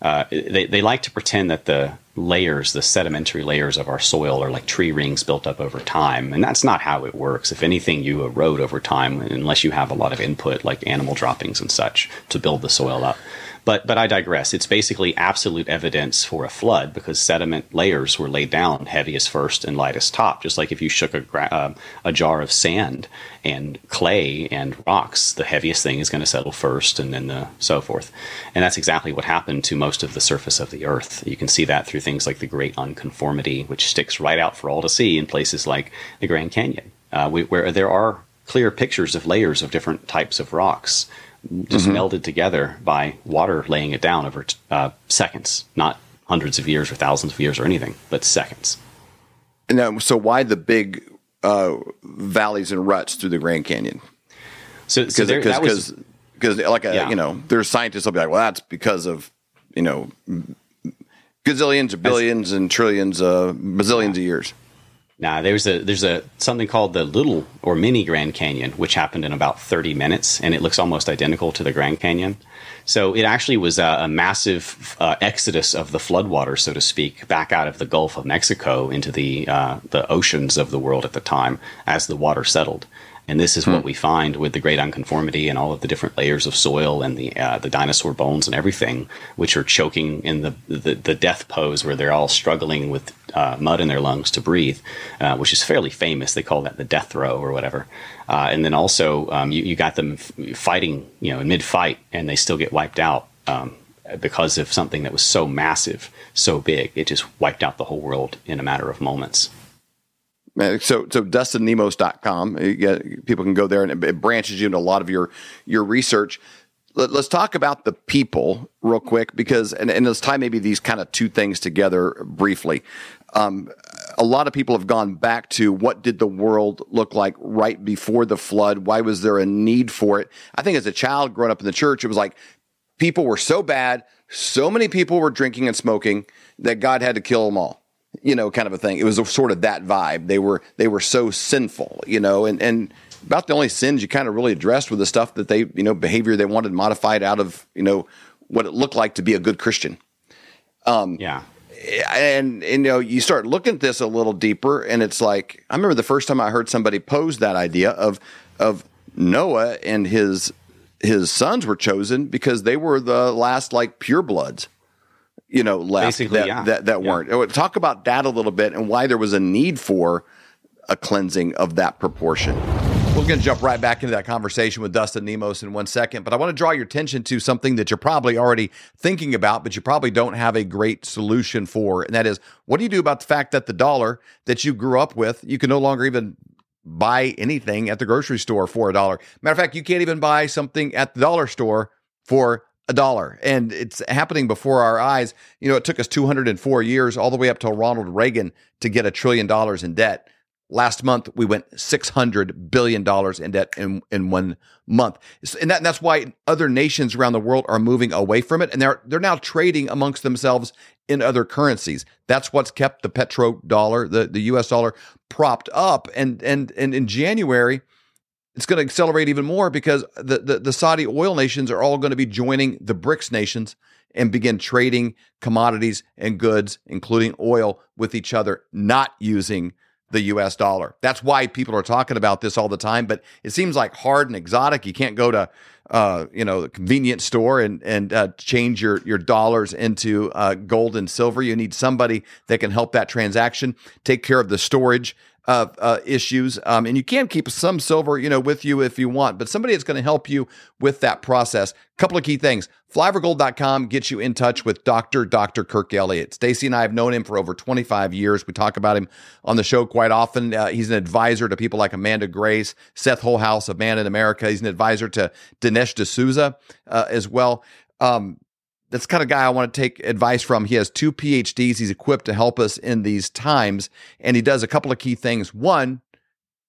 uh, they they like to pretend that the layers, the sedimentary layers of our soil, are like tree rings built up over time, and that's not how it works. If anything, you erode over time unless you have a lot of input, like animal droppings and such, to build the soil up. But but I digress. It's basically absolute evidence for a flood because sediment layers were laid down heaviest first and lightest top. Just like if you shook a uh, a jar of sand and clay and rocks, the heaviest thing is going to settle first, and then the so forth. And that's exactly what happened to most of the surface of the Earth. You can see that through things like the Great Unconformity, which sticks right out for all to see in places like the Grand Canyon, uh, where there are clear pictures of layers of different types of rocks just mm-hmm. melded together by water laying it down over uh, seconds, not hundreds of years or thousands of years or anything, but seconds. Now, so why the big uh, valleys and ruts through the Grand Canyon? So because because because like a yeah. you know there's scientists will be like well that's because of you know gazillions or billions and trillions uh bazillions of years. Now there's a there's a something called the Little or Mini Grand Canyon, which happened in about 30 minutes, and it looks almost identical to the Grand Canyon. So it actually was a, a massive uh, exodus of the floodwater, so to speak, back out of the Gulf of Mexico into the uh, the oceans of the world at the time as the water settled. And this is hmm. what we find with the great unconformity and all of the different layers of soil and the uh, the dinosaur bones and everything, which are choking in the, the, the death pose where they're all struggling with uh, mud in their lungs to breathe, uh, which is fairly famous. They call that the death row or whatever. Uh, and then also um, you, you got them f- fighting, you know, in mid fight, and they still get wiped out. Um, because of something that was so massive, so big, it just wiped out the whole world in a matter of moments. Uh, So, so DustinNemos.com, get- people can go there and it, it branches you into a lot of your your research. Let, us talk about the people real quick because, and, and let's tie maybe these kind of two things together briefly. Um, a lot of people have gone back to what did the world look like right before the flood? Why was there a need for it? I think as a child growing up in the church, it was like people were so bad, so many people were drinking and smoking that God had to kill them all you know, kind of a thing. It was a, sort of that vibe. They were they were so sinful, you know, and and about the only sins you kind of really addressed were the stuff that they, you know, behavior they wanted modified out of, you know, what it looked like to be a good Christian. Um, Yeah. And, and you know, you start looking at this a little deeper, and it's like I remember the first time I heard somebody pose that idea of of Noah and his his sons were chosen because they were the last like purebloods you know, left Basically, that, yeah. that, that weren't. Oh, Talk about that a little bit and why there was a need for a cleansing of that proportion. We're going to jump right back into that conversation with Dustin Nemos in one second, but I want to draw your attention to something that you're probably already thinking about, but you probably don't have a great solution for. And that is, what do you do about the fact that the dollar that you grew up with, you can no longer even buy anything at the grocery store for a dollar? Matter of fact, you can't even buy something at the dollar store for a dollar. And it's happening before our eyes. You know, it took us 204 years all the way up till Ronald Reagan to get a trillion dollars in debt. Last month, we went $600 billion in debt in, in one month. And, that, and that's why other nations around the world are moving away from it. And they're, they're now trading amongst themselves in other currencies. That's what's kept the petrodollar, the, the US dollar, propped up. And, and, and in January, it's going to accelerate even more because the, the, the Saudi oil nations are all going to be joining the BRICS nations and begin trading commodities and goods, including oil, with each other, not using the US dollar. That's why people are talking about this all the time, but it seems like hard and exotic. You can't go to uh, you know, the convenience store and and uh, change your your dollars into uh, gold and silver. You need somebody that can help that transaction, take care of the storage uh, uh, issues, um, and you can keep some silver, you know, with you if you want. But somebody that's going to help you with that process. couple of key things: flyovergold.com gets you in touch with Doctor Doctor Kirk Elliott. Stacy and I have known him for over 25 years. We talk about him on the show quite often. Uh, he's an advisor to people like Amanda Grace, Seth Holehouse of Man in America. He's an advisor to Dinesh D'Souza uh, as well. Um, that's kind of guy I want to take advice from. He has two PhDs. He's equipped to help us in these times, and he does a couple of key things. One,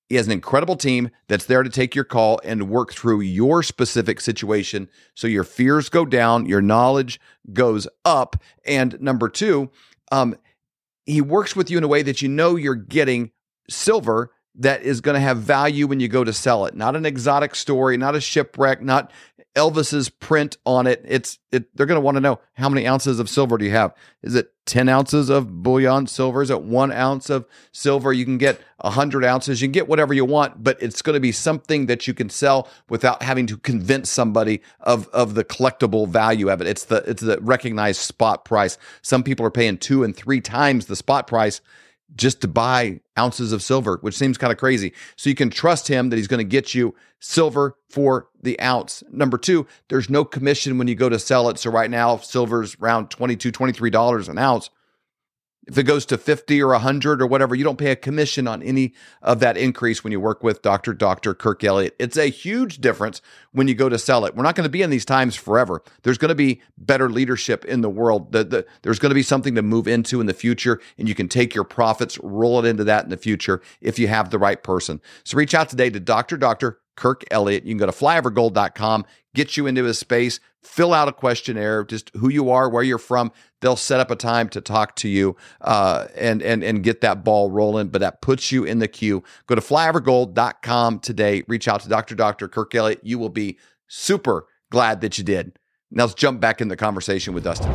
he has an incredible team that's there to take your call and work through your specific situation so your fears go down, your knowledge goes up. And number two, um, he works with you in a way that you know you're getting silver that is going to have value when you go to sell it. Not an exotic story, not a shipwreck, not Elvis's print on it. It's it. They're going to want to know how many ounces of silver do you have? Is it ten ounces of bullion silver? Is it one ounce of silver? You can get a hundred ounces. You can get whatever you want, but it's going to be something that you can sell without having to convince somebody of of the collectible value of it. It's the it's the recognized spot price. Some people are paying two and three times the spot price just to buy ounces of silver, which seems kind of crazy. So you can trust him that he's going to get you silver for the ounce. Number two, there's no commission when you go to sell it. So right now, silver's around $22, $23 an ounce. If it goes to 50 or 100 or whatever, you don't pay a commission on any of that increase when you work with Dr. Dr. Kirk Elliott. It's a huge difference when you go to sell it. We're not going to be in these times forever. There's going to be better leadership in the world. The, the, there's going to be something to move into in the future, and you can take your profits, roll it into that in the future if you have the right person. So reach out today to Dr. Dr. Kirk Elliott. You can go to flyovergold.com, get you into his space, fill out a questionnaire, just who you are, where you're from. They'll set up a time to talk to you uh, and and and get that ball rolling. But that puts you in the queue. Go to flyovergold.com today. Reach out to Dr. Dr. Kirk Elliott. You will be super glad that you did. Now let's jump back in the conversation with Dustin.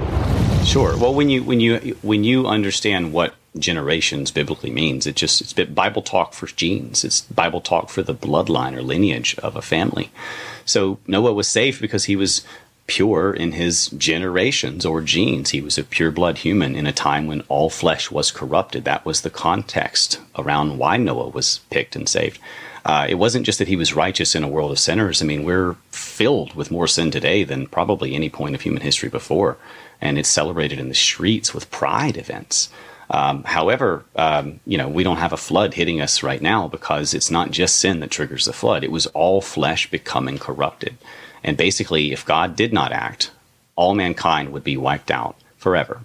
Sure. Well, when you when you when you understand what generations biblically means, it just it's Bible talk for genes. It's Bible talk for the bloodline or lineage of a family. So Noah was safe because he was pure in his generations or genes. He was a pure blood human in a time when all flesh was corrupted. That was the context around why Noah was picked and saved. Uh, it wasn't just that he was righteous in a world of sinners. I mean, we're filled with more sin today than probably any point of human history before, and it's celebrated in the streets with pride events. Um, however, um, you know, we don't have a flood hitting us right now because it's not just sin that triggers the flood. It was all flesh becoming corrupted. And basically, if God did not act, all mankind would be wiped out forever.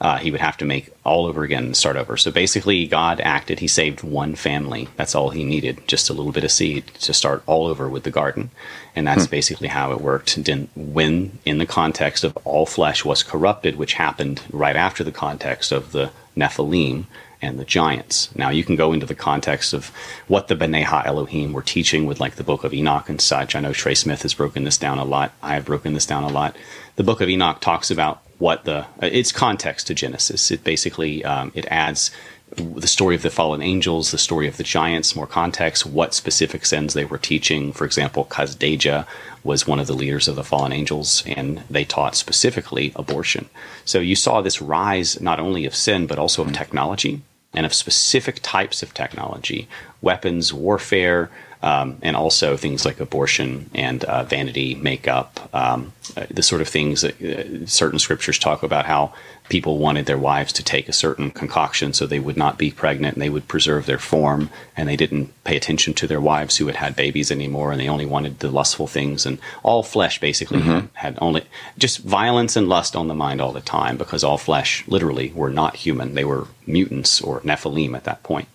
Uh, he would have to make all over again and start over. So basically, God acted. He saved one family. That's all he needed, just a little bit of seed to start all over with the garden. And that's hmm. basically how it worked. When, in the context of all flesh was corrupted, which happened right after the context of the Nephilim and the giants. Now, you can go into the context of what the B'nai Ha Elohim were teaching with like the Book of Enoch and such. I know Trey Smith has broken this down a lot. I have broken this down a lot. The Book of Enoch talks about what the it's context to Genesis. It basically um, it adds the story of the fallen angels, the story of the giants, more context, what specific sins they were teaching. For example, Kasdeja was one of the leaders of the fallen angels, and they taught specifically abortion. So you saw this rise not only of sin, but also of technology and of specific types of technology, weapons, warfare, um, and also things like abortion and uh, vanity, makeup, um, uh, the sort of things that uh, certain scriptures talk about how people wanted their wives to take a certain concoction so they would not be pregnant and they would preserve their form and they didn't pay attention to their wives who had had babies anymore and they only wanted the lustful things and all flesh basically mm-hmm. had only just violence and lust on the mind all the time because all flesh literally were not human they were mutants or nephilim at that point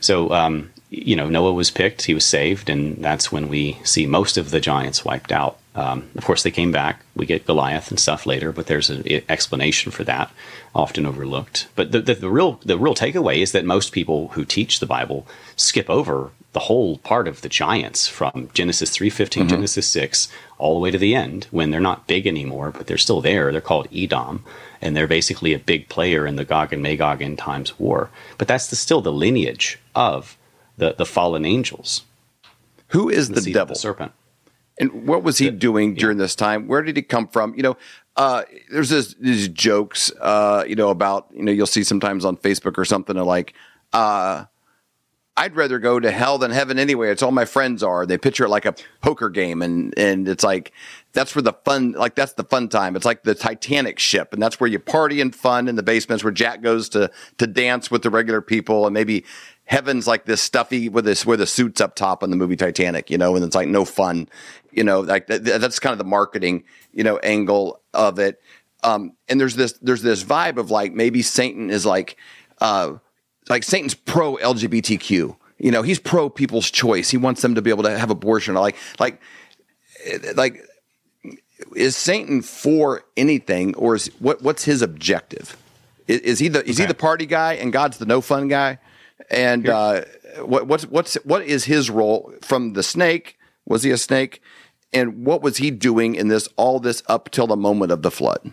so um, you know, Noah was picked, he was saved, and that's when we see most of the giants wiped out. Um, of course, they came back. We get Goliath and stuff later, but there's an explanation for that, often overlooked. But the, the, the, real the real takeaway is that most people who teach the Bible skip over the whole part of the giants from Genesis three fifteen, mm mm-hmm. Genesis six, all the way to the end when they're not big anymore, but they're still there. They're called Edom, and they're basically a big player in the Gog and Magog end times war. But that's the, still the lineage of the, the fallen angels. Who is the, the devil? The serpent. And what was he doing during this time? Where did he come from? You know, uh, there's this, these jokes, uh, you know, about, you know, you'll see sometimes on Facebook or something like, uh, I'd rather go to hell than heaven anyway. It's all my friends are. They picture it like a poker game and, and it's like, that's where the fun, like that's the fun time. It's like the Titanic ship and that's where you party and fun in the basements where Jack goes to, to dance with the regular people and maybe heaven's like this stuffy with this where the suits up top on the movie Titanic, you know, and it's like no fun, you know, like that, that's kind of the marketing, you know, angle of it. Um, and there's this there's this vibe of like maybe Satan is like uh like Satan's pro LGBTQ. You know, he's pro people's choice. He wants them to be able to have abortion. Like like like is Satan for anything or is what what's his objective? Is, is he the is okay. he the party guy and God's the no fun guy? And uh, what, what's what's what is his role from the snake? Was he a snake? And what was he doing in this all this up till the moment of the flood?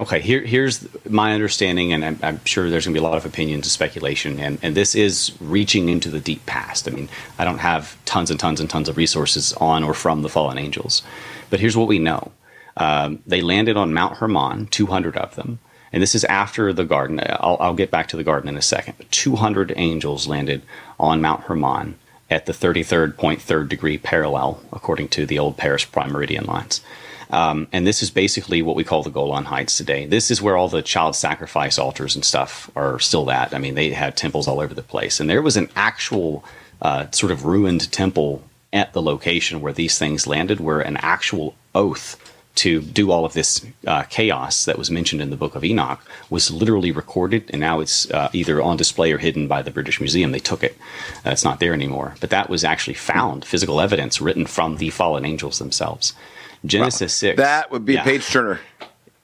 Okay, here, here's my understanding, and I'm, I'm sure there's going to be a lot of opinions and speculation, and, and this is reaching into the deep past. I mean, I don't have tons and tons and tons of resources on or from the fallen angels, but here's what we know. Um, they landed on Mount Hermon, 200 of them. And this is after the garden. I'll, I'll get back to the garden in a second. But 200 angels landed on Mount Hermon at the 33rd degree parallel, according to the old Paris prime meridian lines. Um, and this is basically what we call the Golan Heights today. This is where all the child sacrifice altars and stuff are still at. I mean, they had temples all over the place. And there was an actual uh, sort of ruined temple at the location where these things landed, where an actual oath to do all of this uh, chaos that was mentioned in the Book of Enoch was literally recorded, and now it's uh, either on display or hidden by the British Museum. They took it; uh, it's not there anymore. But that was actually found, physical evidence written from the fallen angels themselves. Genesis six. That would be yeah. a page turner.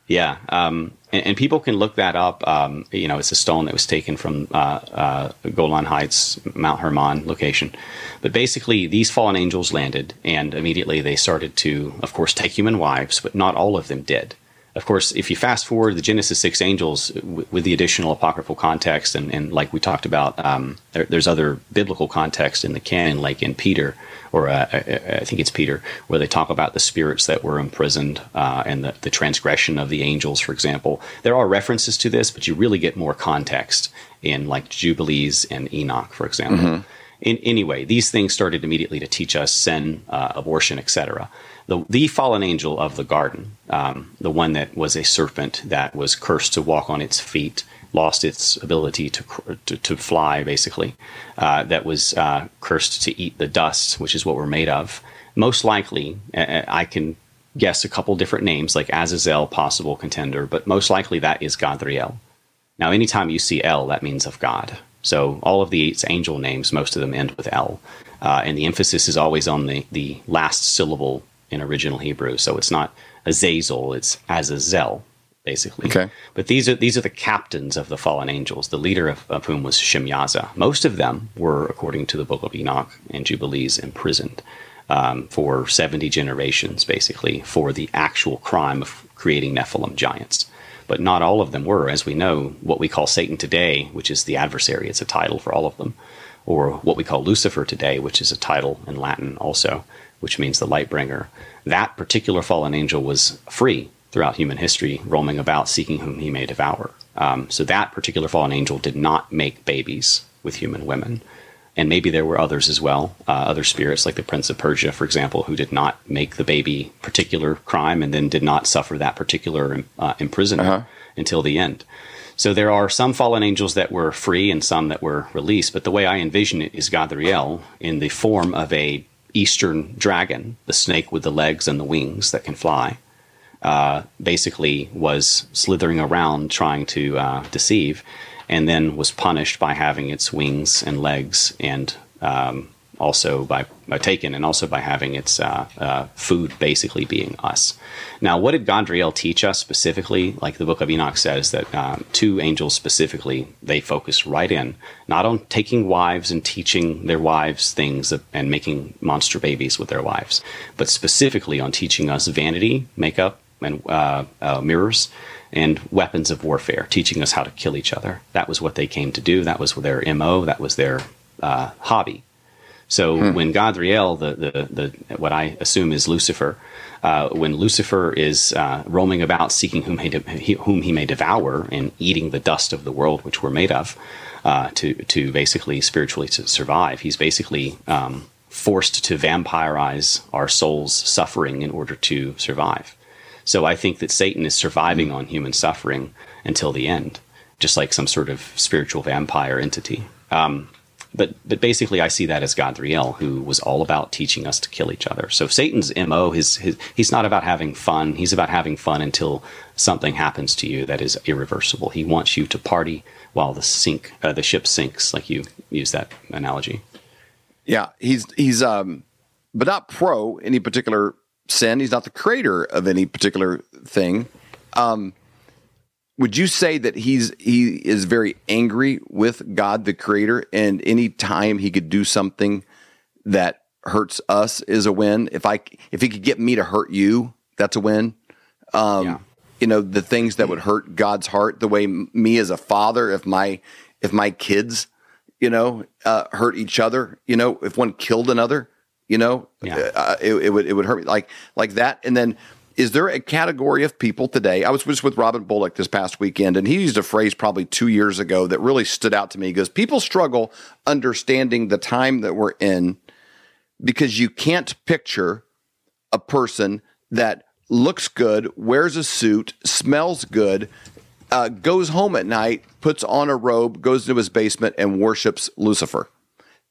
Yeah, um, and, and, people can look that up. Um, you know, it's a stone that was taken from uh, uh, Golan Heights, Mount Hermon location. But basically, these fallen angels landed, and immediately they started to, of course, take human wives, but not all of them did. Of course, if you fast forward the Genesis 6 angels w- with the additional apocryphal context, and, and like we talked about, um, there, there's other biblical context in the canon, like in Peter, or uh, I, I, think it's Peter, where they talk about the spirits that were imprisoned uh, and the, the transgression of the angels, for example. There are references to this, but you really get more context in like Jubilees and Enoch, for example. Mm-hmm. In, anyway, these things started immediately to teach us sin, uh, abortion, etc the, the fallen angel of the garden, um, the one that was a serpent that was cursed to walk on its feet, lost its ability to to, to fly, basically. Uh, that was uh, cursed to eat the dust, which is what we're made of. Most likely, I can guess a couple different names, like Azazel, possible contender, but most likely that is Gadriel. Now, anytime you see El, that means of God. So all of the angel names, most of them end with L. Uh, and the emphasis is always on the, the last syllable in original Hebrew. So it's not Azazel, it's Azazel, basically. Okay. But these are these are the captains of the fallen angels, the leader of, of whom was Shemyaza. Most of them were, according to the Book of Enoch and Jubilees, imprisoned um, for 70 generations, basically, for the actual crime of creating Nephilim giants. But not all of them were, as we know, what we call Satan today, which is the adversary. It's a title for all of them or what we call Lucifer today, which is a title in Latin also, which means the light bringer. That particular fallen angel was free throughout human history, roaming about seeking whom he may devour. Um, so that particular fallen angel did not make babies with human women. And maybe there were others as well, uh, other spirits like the Prince of Persia, for example, who did not make the baby particular crime and then did not suffer that particular uh, imprisonment uh-huh. until the end. So there are some fallen angels that were free and some that were released. But the way I envision it is Gadriel in the form of a eastern dragon, the snake with the legs and the wings that can fly. Uh, basically was slithering around trying to uh, deceive, and then was punished by having its wings and legs and um, also by, by taken and also by having its uh, uh, food basically being us. Now, what did Gondriel teach us specifically? Like the book of Enoch says that um, two angels specifically, they focus right in, not on taking wives and teaching their wives things and making monster babies with their wives, but specifically on teaching us vanity, makeup, and uh, uh mirrors and weapons of warfare, teaching us how to kill each other. That was what they came to do. That was their MO. That was their uh, hobby. So hmm. when Gadriel, the, the, the, what I assume is Lucifer, uh, when Lucifer is uh, roaming about seeking whom he, de- whom he may devour and eating the dust of the world which we're made of, uh, to to basically spiritually to survive, he's basically um, forced to vampirize our soul's suffering in order to survive. So I think that Satan is surviving on human suffering until the end, just like some sort of spiritual vampire entity. Um, but but basically, I see that as Gadriel, who was all about teaching us to kill each other. So Satan's mo, his, his he's not about having fun. He's about having fun until something happens to you that is irreversible. He wants you to party while the sink uh, the ship sinks, like you use that analogy. Yeah, he's he's um, but not pro any particular sin. He's not the creator of any particular thing. Um, would you say that he's he is very angry with God the creator and any time he could do something that hurts us is a win if I if he could get me to hurt you that's a win um, yeah. you know the things that would hurt God's heart the way me as a father if my if my kids you know uh, hurt each other you know if one killed another you know yeah. uh, it, it would it would hurt me like like that and then is there a category of people today? I was just with Robin Bullock this past weekend, and he used a phrase probably two years ago that really stood out to me. He goes, People struggle understanding the time that we're in because you can't picture a person that looks good, wears a suit, smells good, uh, goes home at night, puts on a robe, goes into his basement, and worships Lucifer.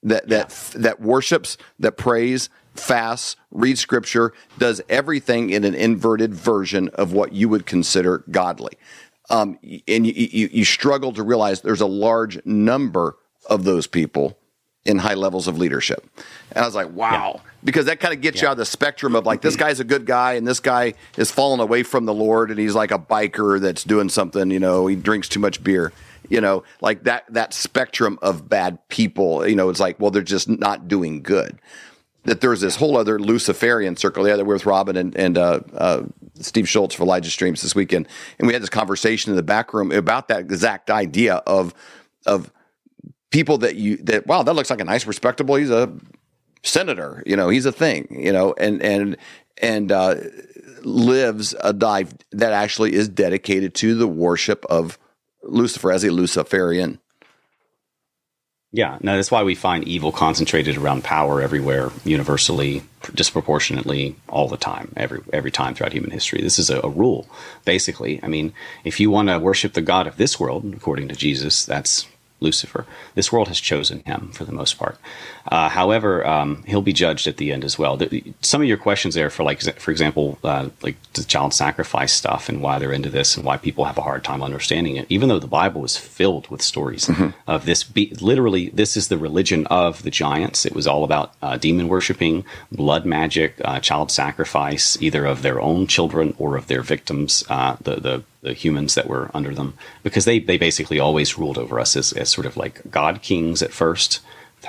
That that yeah. that worships, that prays, fasts, reads scripture, does everything in an inverted version of what you would consider godly. Um, and you, you, you struggle to realize there's a large number of those people in high levels of leadership. And I was like, wow, yeah. because that kind of gets yeah. you out of the spectrum of like, this guy's a good guy and this guy is falling away from the Lord and he's like a biker that's doing something, you know, he drinks too much beer. You know, like that that spectrum of bad people, you know, it's like, well, they're just not doing good that there's this whole other Luciferian circle. Yeah, that we're with Robin and, and uh, uh, Steve Shultz for Elijah Streams this weekend, and we had this conversation in the back room about that exact idea of of people that you that wow that looks like a nice respectable he's a senator you know he's a thing you know and and and uh, lives a life that actually is dedicated to the worship of Lucifer as a Luciferian. Yeah, no, that's why we find evil concentrated around power everywhere, universally, disproportionately, all the time, every every time throughout human history. This is a, a rule, basically. I mean, if you want to worship the god of this world, according to Jesus, that's Lucifer. This world has chosen him for the most part. Uh, however, um, he'll be judged at the end as well. The, some of your questions there, for like, for example, uh, like the child sacrifice stuff and why they're into this and why people have a hard time understanding it. Even though the Bible is filled with stories mm-hmm. of this, be, literally, this is the religion of the giants. It was all about uh, demon worshiping, blood magic, uh, child sacrifice, either of their own children or of their victims. Uh, the the the humans that were under them because they, they basically always ruled over us as, as sort of like god kings at first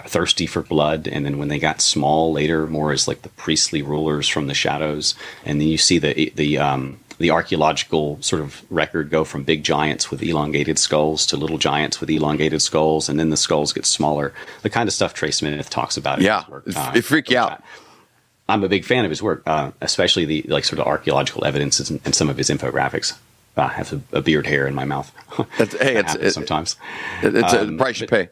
thirsty for blood and then when they got small later more as like the priestly rulers from the shadows and then you see the the um, the archaeological sort of record go from big giants with elongated skulls to little giants with elongated skulls and then the skulls get smaller the kind of stuff Trey Smith talks about yeah uh, it freak you out I'm a big fan of his work, uh, especially the like sort of archaeological evidence and, and some of his infographics. I have a, a beard hair in my mouth. That's, hey, it's it, sometimes it's um, a price you pay.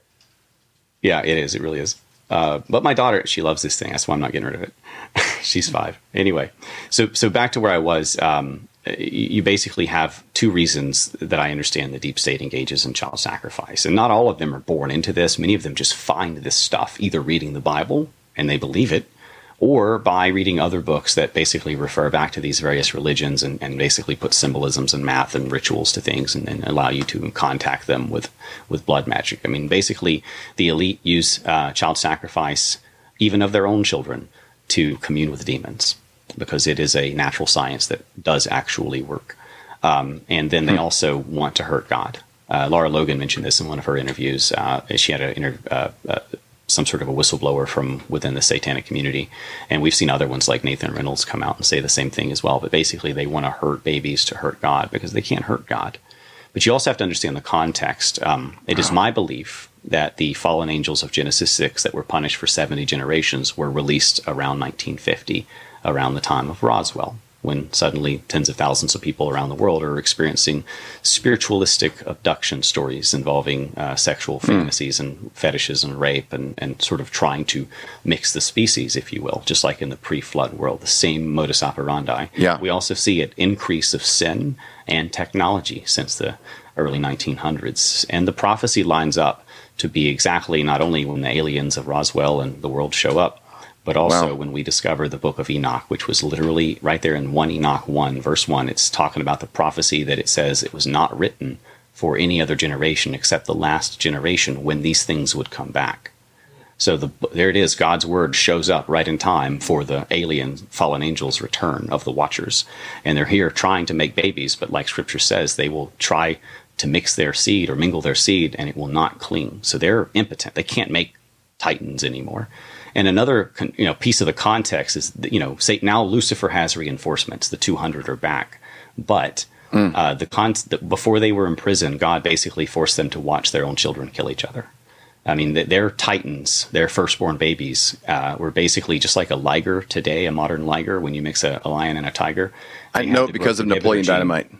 Yeah, it is. It really is. Uh, but my daughter, she loves this thing. That's why I'm not getting rid of it. She's five. Anyway, so so back to where I was. Um, you basically have two reasons that I understand the deep state engages in child sacrifice, and not all of them are born into this. Many of them just find this stuff either reading the Bible and they believe it, or by reading other books that basically refer back to these various religions and, and basically put symbolisms and math and rituals to things and, and, allow you to contact them with, with blood magic. I mean, basically, the elite use uh, child sacrifice, even of their own children, to commune with demons because it is a natural science that does actually work. Um, and then they hmm. also want to hurt God. Uh, Lara Logan mentioned this in one of her interviews. Uh, she had an inter- uh, uh some sort of a whistleblower from within the satanic community. And we've seen other ones like Nathan Reynolds come out and say the same thing as well. But basically, they want to hurt babies to hurt God because they can't hurt God. But you also have to understand the context. Um, it is my belief that the fallen angels of Genesis 6 that were punished for 70 generations were released around 1950, around the time of Roswell when suddenly tens of thousands of people around the world are experiencing spiritualistic abduction stories involving uh, sexual hmm. fantasies mm. and fetishes and rape and, and sort of trying to mix the species, if you will, just like in the pre flood world, the same modus operandi. Yeah. We also see an increase of sin and technology since the early 1900s. And the prophecy lines up to be exactly not only when the aliens of Roswell and the world show up, but also wow. when we discover the book of Enoch, which was literally right there in 1 Enoch 1, verse 1, it's talking about the prophecy that it says it was not written for any other generation except the last generation when these things would come back. So the, there it is. God's word shows up right in time for the alien fallen angels' return of the Watchers, and they're here trying to make babies. But like Scripture says, they will try to mix their seed or mingle their seed, and it will not cling. So they're impotent. They can't make titans anymore. And another you know piece of the context is you know say now Lucifer has reinforcements. The 200 are back, but mm. uh, the, con- the before they were in prison, God basically forced them to watch their own children kill each other. I mean, their titans, their firstborn babies, uh, were basically just like a liger today, a modern liger. When you mix a, a lion and a tiger, I know because of Napoleon Dynamite.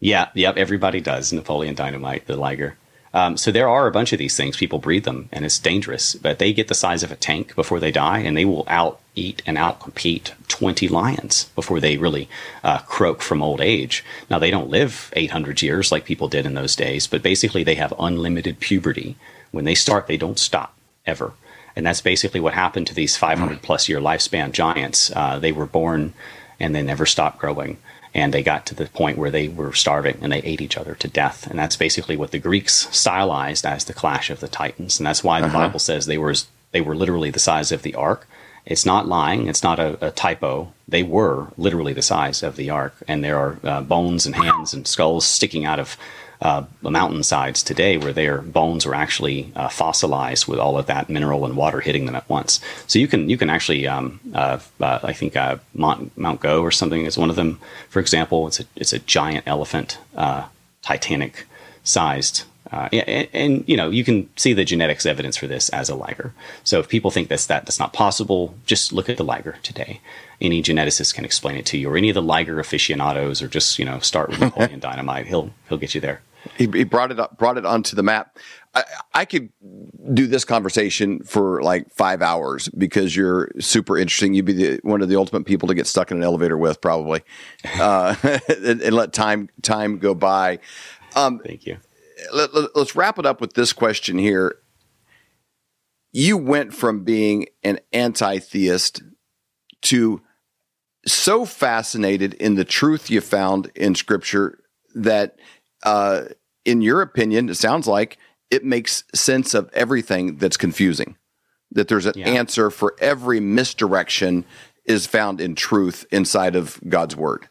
Yeah, yep, everybody does Napoleon Dynamite, the liger. Um, so there are a bunch of these things. People breed them, and it's dangerous. But they get the size of a tank before they die, and they will out eat and out compete 20 lions before they really uh, croak from old age. Now they don't live 800 years like people did in those days, but basically they have unlimited puberty. When they start, they don't stop ever. And that's basically what happened to these 500 plus year lifespan giants. Uh, they were born and they never stopped growing and they got to the point where they were starving and they ate each other to death. And that's basically what the Greeks stylized as the clash of the titans. And that's why the uh-huh. Bible says they were they were literally the size of the ark. It's not lying. It's not a, a typo. They were literally the size of the ark, and there are uh, bones and hands and skulls sticking out of uh, mountainsides today where their bones were actually uh, fossilized with all of that mineral and water hitting them at once. So you can you can actually um, uh, uh I think uh, Mount Mount Go or something is one of them. For example, it's a it's a giant elephant, uh, Titanic sized. And, and, you know you can see the genetics evidence for this as a liger. So if people think that's that that's not possible, just look at the liger today any geneticist can explain it to you, or any of the Liger aficionados, or just you know start with Napoleon Dynamite. He'll he'll get you there. He, he brought it up, brought it onto the map. I, I could do this conversation for like five hours because you're super interesting. You'd be the, one of the ultimate people to get stuck in an elevator with, probably, uh, and, and, let time time go by. Um, Thank you. Let, let, let's wrap it up with this question here. You went from being an anti-theist to so fascinated in the truth you found in Scripture that, uh, in your opinion, it sounds like it makes sense of everything that's confusing. That there's an yeah. answer for every misdirection is found in truth inside of God's word.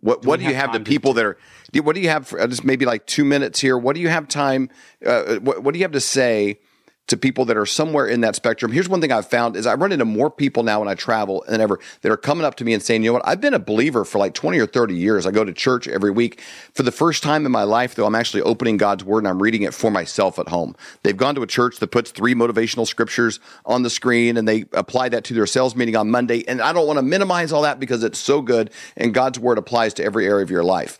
What do what do you have, have to people that are? What do you have for just maybe like two minutes here? What do you have time? Uh, what, what do you have to say to people that are somewhere in that spectrum. Here's one thing I've found is I run into more people now when I travel than ever that are coming up to me and saying, you know what, I've been a believer for like 20 or 30 years. I go to church every week. For the first time in my life, though, I'm actually opening God's word and I'm reading it for myself at home. They've gone to a church that puts three motivational scriptures on the screen and they apply that to their sales meeting on Monday. And I don't want to minimize all that because it's so good and God's word applies to every area of your life.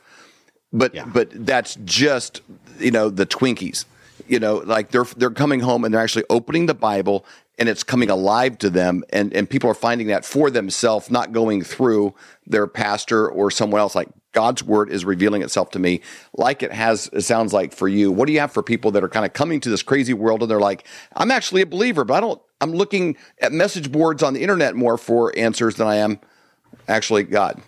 But yeah. but that's just, you know, the Twinkies you know, like they're they're coming home and they're actually opening the Bible and it's coming alive to them and and people are finding that for themselves not going through their pastor or someone else. Like God's word is revealing itself to me like it has it sounds like for you. What do you have for people that are kind of coming to this crazy world and they're like I'm actually a believer but I don't I'm looking at message boards on the internet more for answers than I am actually God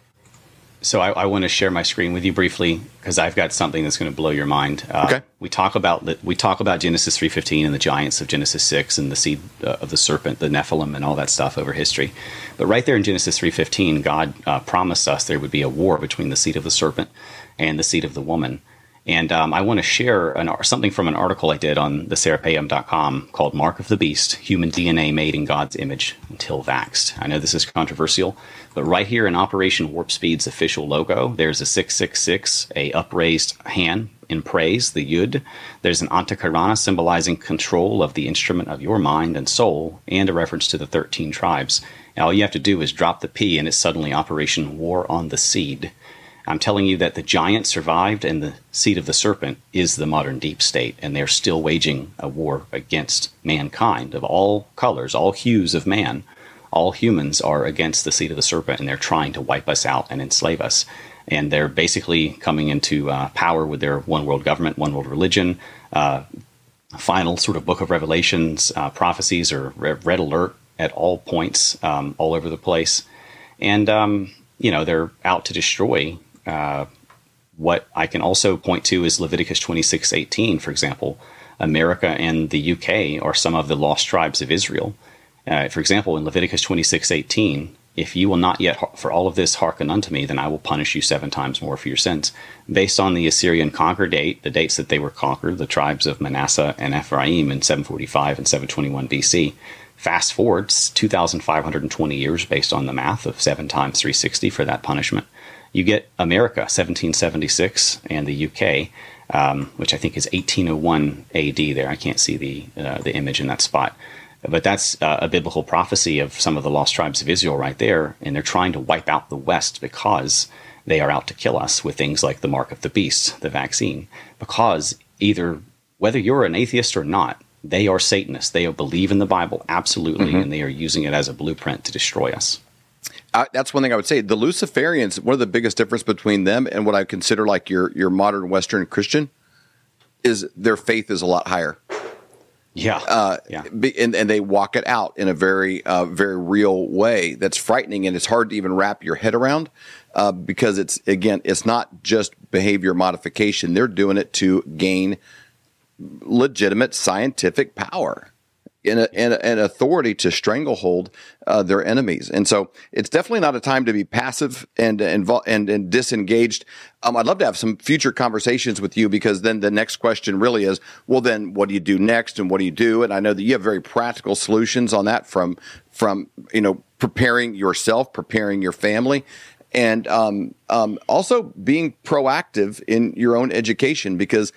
so I, I want to share my screen with you briefly because I've got something that's going to blow your mind. Uh, okay. We talk about we talk about Genesis three fifteen and the giants of Genesis six and the seed uh, of the serpent, the Nephilim, and all that stuff over history. But right there in Genesis three fifteen, God uh, promised us there would be a war between the seed of the serpent and the seed of the woman. And um, I want to share an, something from an article I did on theserapeum.com called Mark of the Beast Human DNA Made in God's Image Until Vaxxed. I know this is controversial, but right here in Operation Warp Speed's official logo, there's a 666, a upraised hand in praise, the Yud. There's an Antahkarana symbolizing control of the instrument of your mind and soul, and a reference to the 13 tribes. Now, all you have to do is drop the P, and it's suddenly Operation War on the Seed. I'm telling you that the giant survived and the seed of the serpent is the modern deep state, and they're still waging a war against mankind of all colors, all hues of man. All humans are against the seed of the serpent, and they're trying to wipe us out and enslave us. And they're basically coming into uh, power with their one world government, one world religion, uh, final sort of book of revelations, uh, prophecies are red alert at all points, um, all over the place. And, um, you know, they're out to destroy uh, what I can also point to is Leviticus 26:18, for example. America and the UK are some of the lost tribes of Israel. Uh, for example, in Leviticus 26:18, if you will not yet for all of this hearken unto me, then I will punish you seven times more for your sins. Based on the Assyrian conquer date, the dates that they were conquered, the tribes of Manasseh and Ephraim in 745 and 721 BC. Fast forward 2,520 years based on the math of 7 times 360 for that punishment you get America, 1776, and the UK, um, which I think is 1801 AD. There, I can't see the uh, the image in that spot, but that's uh, a biblical prophecy of some of the lost tribes of Israel right there, and they're trying to wipe out the West because they are out to kill us with things like the mark of the beast, the vaccine, because either whether you're an atheist or not, they are Satanists. They believe in the Bible absolutely, mm-hmm. and they are using it as a blueprint to destroy us. I, that's one thing I would say. The Luciferians, one of the biggest difference between them and what I consider like your your modern Western Christian, is their faith is a lot higher. Yeah, uh, yeah, and, and they walk it out in a very uh, very real way that's frightening, and it's hard to even wrap your head around uh, because it's again, it's not just behavior modification; they're doing it to gain legitimate scientific power and, an authority to stranglehold uh, their enemies. And so it's definitely not a time to be passive and and, and, and disengaged. Um, I'd love to have some future conversations with you because then the next question really is, well, then what do you do next and what do you do? And I know that you have very practical solutions on that from from you know preparing yourself, preparing your family, and um, um, also being proactive in your own education because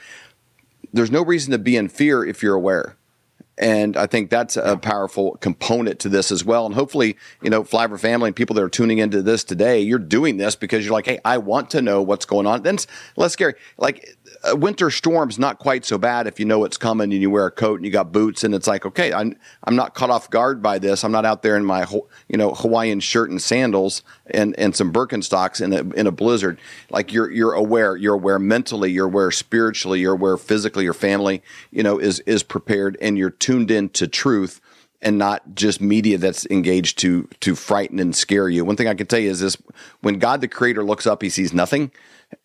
there's no reason to be in fear if you're aware And I think that's a powerful component to this as well. And hopefully, you know, Flyover family and people that are tuning into this today, you're doing this because you're like, hey, I want to know what's going on. Then it's less scary. Like a winter storm's not quite so bad if you know it's coming and you wear a coat and you got boots and it's like, okay, I'm, I'm not caught off guard by this. I'm not out there in my, you know, Hawaiian shirt and sandals and, and some Birkenstocks in a, in a blizzard. Like you're, you're aware, you're aware mentally, you're aware spiritually, you're aware physically, your family, you know, is, is prepared and you're tuned in to truth and not just media that's engaged to to frighten and scare you. One thing I can tell you is this: when God the Creator looks up, He sees nothing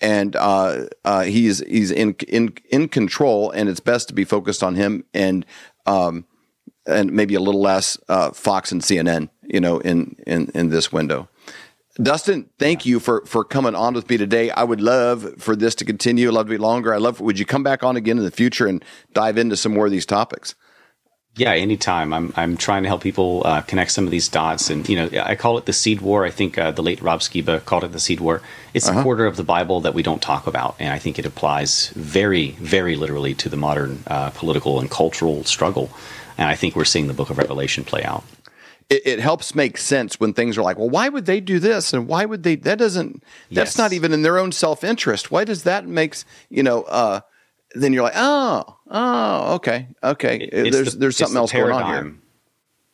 and uh, uh, he's he's in in in control, and it's best to be focused on him and um, and maybe a little less uh, Fox and CNN, you know, in in in this window. Dustin, thank you for for coming on with me today. I would love for this to continue. I'd love to be longer. I love. Would you come back on again in the future and dive into some more of these topics? Yeah, anytime. I'm I'm trying to help people uh, connect some of these dots, and you know, I call it the seed war. I think uh, the late Rob Skiba called it the seed war. It's uh-huh. a quarter of the Bible that we don't talk about, and I think it applies very, very literally to the modern uh, political and cultural struggle. And I think we're seeing the Book of Revelation play out. It, it, helps make sense when things are like, well, why would they do this, and why would they? That doesn't. That's yes. not even in their own self interest. Why does that makes you know? Uh, then you're like, oh, oh, okay, okay. It, there's the, there's something else going on here.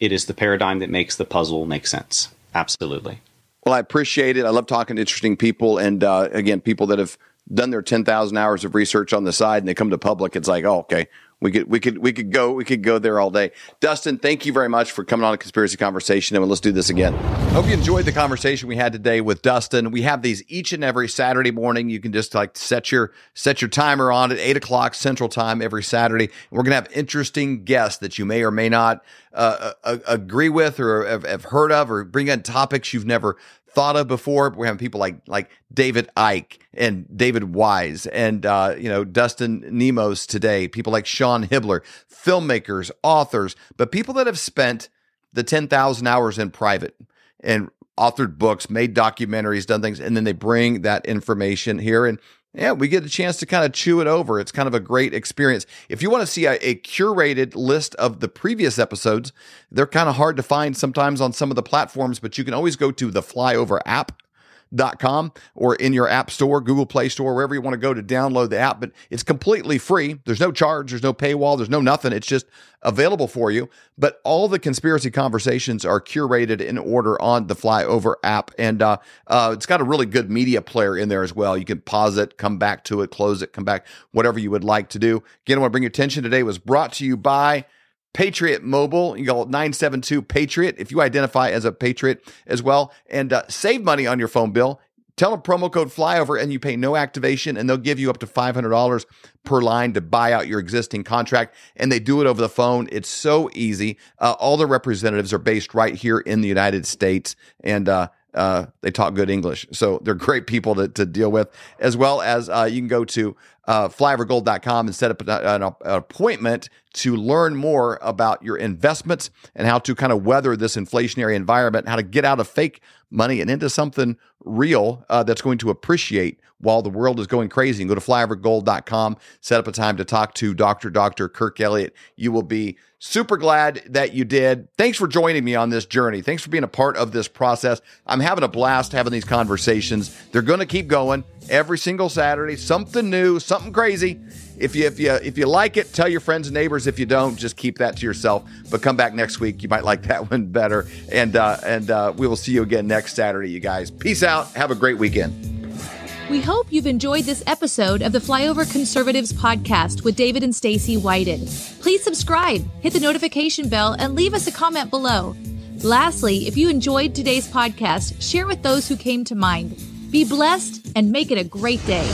It is the paradigm that makes the puzzle make sense. Absolutely. Well, I appreciate it. I love talking to interesting people, and uh, again, people that have done their ten thousand hours of research on the side, and they come to public. It's like, oh, okay, we could we could we could go we could go there all day. Dustin, thank you very much for coming on a conspiracy conversation, and let's do this again. Hope you enjoyed the conversation we had today with Dustin. We have these each and every Saturday morning. You can just like set your set your timer on at eight o'clock Central Time every Saturday. We're gonna have interesting guests that you may or may not uh, uh, agree with or have, have heard of, or bring in topics you've never thought of before. We're having people like like David Icke and David Wise and uh, you know Dustin Nemos today. People like Sean Hibbeler, filmmakers, authors, but people that have spent the ten thousand hours in private and authored books, made documentaries, done things, and then they bring that information here and yeah, we get a chance to kind of chew it over. It's kind of a great experience. If you want to see a, a, curated list of the previous episodes, they're kind of hard to find sometimes on some of the platforms, but you can always go to the Flyover app com or in your app store, Google Play Store, wherever you want to go to download the app. But it's completely free. There's no charge, there's no paywall, there's no nothing. It's just available for you. But all the conspiracy conversations are curated in order on the Flyover app. And uh, uh, it's got a really good media player in there as well. You can pause it, come back to it, close it, come back, whatever you would like to do. Again, I want to bring your attention today was brought to you by Patriot Mobile. You call 972 Patriot if you identify as a Patriot as well. And uh, save money on your phone bill. Tell them promo code flyover and you pay no activation and they'll give you up to $500 per line to buy out your existing contract. And they do it over the phone. It's so easy. Uh, all the representatives are based right here in the United States. And, uh, uh, they talk good English. So they're great people to, to deal with, as well as uh, you can go to uh, flyovergold.com and set up an, an, appointment to learn more about your investments and how to kind of weather this inflationary environment, how to get out of fake money and into something real uh, that's going to appreciate while the world is going crazy. And go to flyovergold.com, set up a time to talk to Dr. Dr. Kirk Elliott. You will be super glad that you did. Thanks for joining me on this journey. Thanks for being a part of this process. I'm having a blast having these conversations. They're going to keep going every single Saturday. Something new, something crazy. If you if you if you like it, tell your friends and neighbors. If you don't, just keep that to yourself. But come back next week. You might like that one better. And uh, and uh, we will see you again next Saturday, you guys. Peace out. Have a great weekend. We hope you've enjoyed this episode of the Flyover Conservatives podcast with David and Stacy Whited. Please subscribe, hit the notification bell, and leave us a comment below. Lastly, if you enjoyed today's podcast, share with those who came to mind. Be blessed and make it a great day.